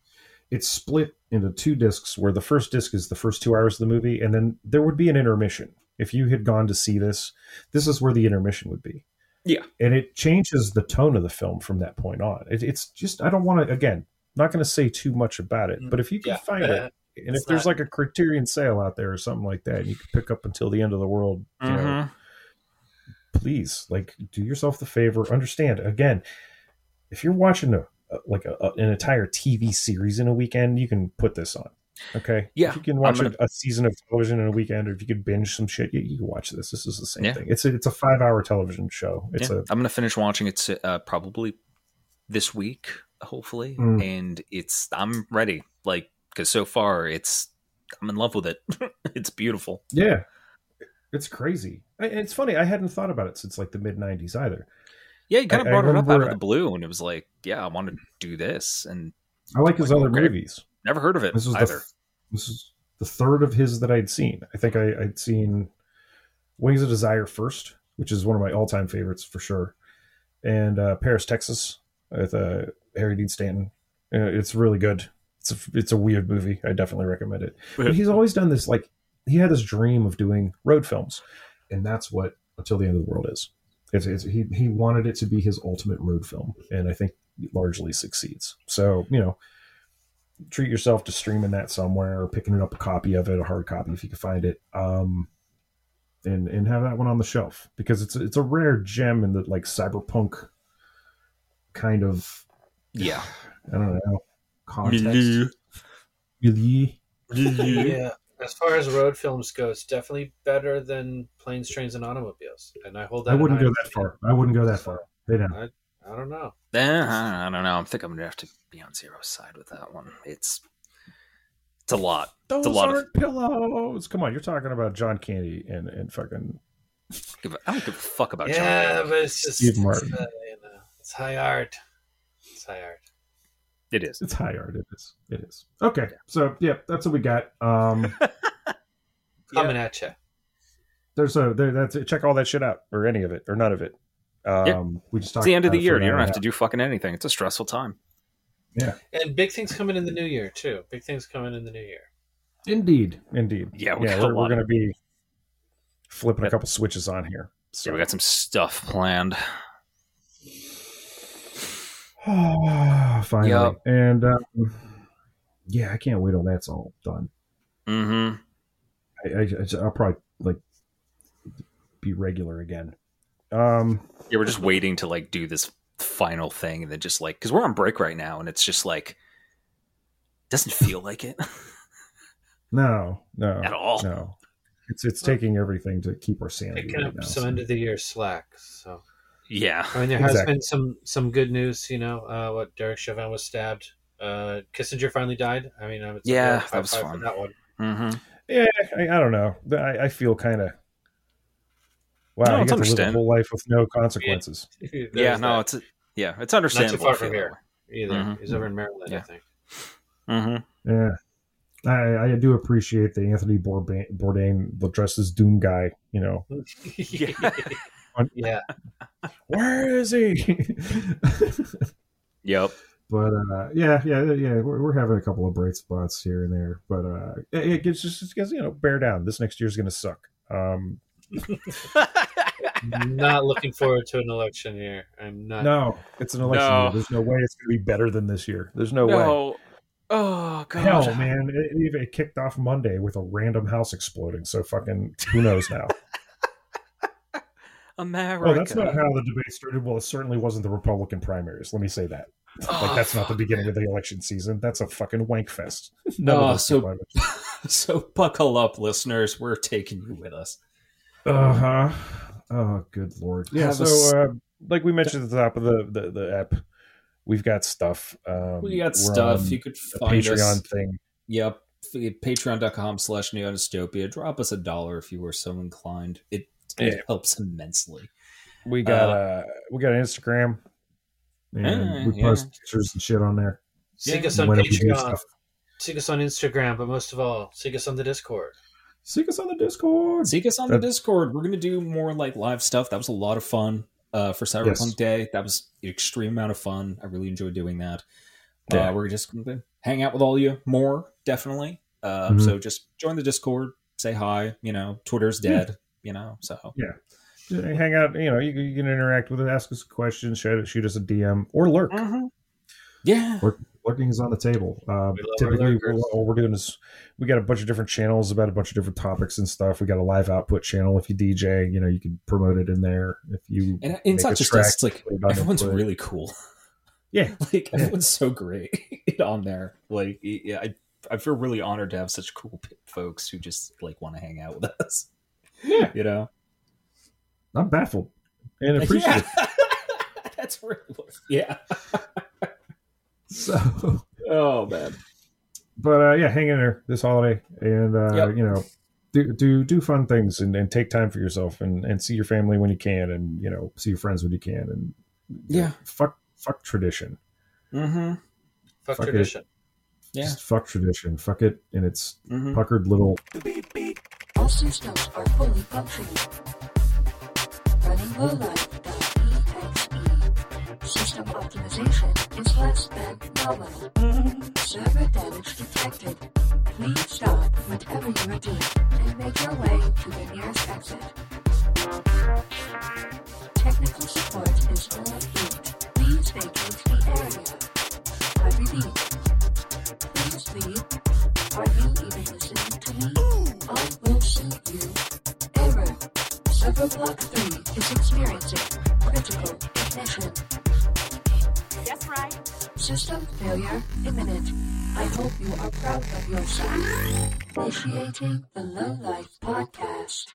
It's split into two discs, where the first disc is the first two hours of the movie, and then there would be an intermission. If you had gone to see this, this is where the intermission would be. Yeah. and it changes the tone of the film from that point on. It, it's just I don't want to again, not going to say too much about it, but if you can Yeah. find it, and if It's there's like a Criterion sale out there or something like that, and you can pick up until the end of the world, you know. Mm-hmm. Please like do yourself the favor understand again if you're watching a, like a, a- an entire tv series in a weekend you can put this on okay Yeah, if you can watch I'm a, a season of television in a weekend or if you could binge some shit you, you can watch this this is the same Yeah. thing it's a, it's a five hour television show it's Yeah. a I'm gonna finish watching it uh, probably this week, hopefully, Mm. and it's I'm ready. Like because so far it's I'm in love with it. it's beautiful. yeah it's crazy And it's funny i hadn't thought about it since like the mid 90s either Yeah, you kind of I- I brought it up out of the blue, and it was like, yeah, I want to do this, and i like his Like, other okay. movies never heard of it This was either. the this is the third of his that I'd seen. I think I, I'd seen Wings of Desire first, which is one of my all time favorites for sure, and uh, Paris, Texas, with uh, Harry Dean Stanton. Uh, it's really good. It's a, it's a weird movie. I definitely recommend it. But he's always done this like he had this dream of doing road films, and that's what Until the End of the World is. It's, it's, he he wanted it to be his ultimate road film, and I think it largely succeeds. So you know, treat yourself to streaming that somewhere or picking up a copy of it, a hard copy if you can find it, um, and and have that one on the shelf because it's it's a rare gem in the like cyberpunk kind of yeah, I don't know context. Milieu. Milieu. yeah. As far as road films go, it's definitely better than planes, trains, and automobiles. And I hold that. I wouldn't high go that far. I wouldn't go that far. They don't. I, I don't know. Eh, I don't know. I think I'm gonna have to be on Xero side with that one. It's it's a lot. Those a lot of- aren't pillows. Come on, you're talking about John Candy and and fucking Give a- I don't give a fuck about yeah, John. but it's just Steve it's, Martin. uh, you know, it's high art. It's high art. It is. it's high art. It is. It is. Okay, so yeah, that's what we got. Um, Coming at you. there's a there. That's check all that shit out or any of it or none of it. Um, we just It's talked the end of the it year. for You don't have to do fucking anything. It's a stressful time. Yeah. And big things coming in the new year too. Big things coming in the new year. Indeed, indeed. Yeah, We yeah. We're, we're going to be flipping a couple switches on here. So Yeah, we got some stuff planned. Finally, Yep. and um, yeah, I can't wait till that's all done. Mm-hmm. I, I, I'll probably like be regular again. Um, Yeah, we're just waiting to like do this final thing, and then just like because we're on break right now, and it's just like doesn't feel like it no, no, at all. no. It's it's taking everything to keep our sanity. Picking right up now, some so. end of the year slack. So Yeah, I mean, there has Exactly. been some some good news. You know, uh, what Derek Chauvin was stabbed. Uh, Kissinger finally died. I mean, it's Yeah, yeah, that was fun. That one. mm-hmm. Yeah, I, I don't know. I, I feel kind of. Wow, No, you it's get to live a whole life with no consequences. There's yeah. No, that. it's yeah, it's understandable. Not too far from here. either. Mhm. He's over in Maryland, I Yeah. think. that way. Mhm. Yeah. I, I do appreciate the Anthony Bourdain, Bourdain the dressed as Doom guy. You know, Yeah. yeah. where is he? Yep. but uh, yeah, yeah, yeah. We're, we're having a couple of bright spots here and there, but uh, it, it gets just just gets, you know bear down. This next year's going to suck. Um, not looking forward to an election year. I'm not. no, it's an election. No. Year. There's no way it's going to be better than this year. There's no, way. Oh god. Hell, man, it, it kicked off Monday with a random house exploding. So fucking who knows now? America. Oh, that's not how the debate started. Well, it certainly wasn't the Republican primaries. Let me say that. Like that's not the beginning of the election season. That's a fucking wank fest. None Oh, so- So buckle up, listeners. We're taking you with us. Uh huh. Oh, good lord. Yeah. Have So, a s- uh, like we mentioned at the top of the the, the app, we've got stuff. Um, We got stuff. You could the find Patreon us. thing. Yep. Patreon.com slash neondystopia. Drop us a dollar if you were so inclined. It, it helps immensely. We got Uh, uh, we got Instagram. and Yeah, we yeah. post pictures and shit on there. Seek Yeah. us on Whenever Patreon. stuff. Seek us on Instagram, but most of all, seek us on the Discord. Seek us on the Discord. Seek us on That- the Discord. We're going to do more like live stuff. That was a lot of fun uh, for Cyberpunk Yes. Day. That was an extreme amount of fun. I really enjoyed doing that. Yeah. Uh, we're just going to hang out with all you more, definitely. Uh, Mhm. So just join the Discord, say hi. You know, Twitter's dead. You know, so Just Hang out. You know, you, can- you can interact with us, ask us questions, shoot, shoot us a DM, or lurk. yeah, Lurking is on the table. Um, We love our typically, lurkers. what All we're doing is we got a bunch of different channels about a bunch of different topics and stuff. We got a live output channel. If you DJ, you know, you can promote it in there. If you and make it's a not just track, us. It's like put it everyone's really cool. Yeah. like everyone's so great on there. Like, yeah, I I feel really honored to have such cool folks who just like want to hang out with us. Yeah. you know. I'm baffled and appreciative. Yeah. That's really what. Yeah. So, Oh man. but uh, yeah, hang in there this holiday, and uh, Yep. you know, do do do fun things and, and take time for yourself, and and see your family when you can, and you know, see your friends when you can, and Yeah. fuck fuck tradition, Mm-hmm. Fuck, Fuck it. tradition. Yeah. Just fuck tradition, fuck it, and its Mm-hmm. puckered little All systems are fully functioning. Running lowlife.exe. System optimization is less than nominal. Server damage detected. Please stop whatever you are doing and make your way to the nearest exit. Technical support is on route. Please vacate the area. I repeat. Please leave. Are you even listening to me? I will see you. Error. Server block 3 is experiencing critical ignition. That's right. System failure imminent. I hope you are proud of yourself. Initiating the Low Life Podcast.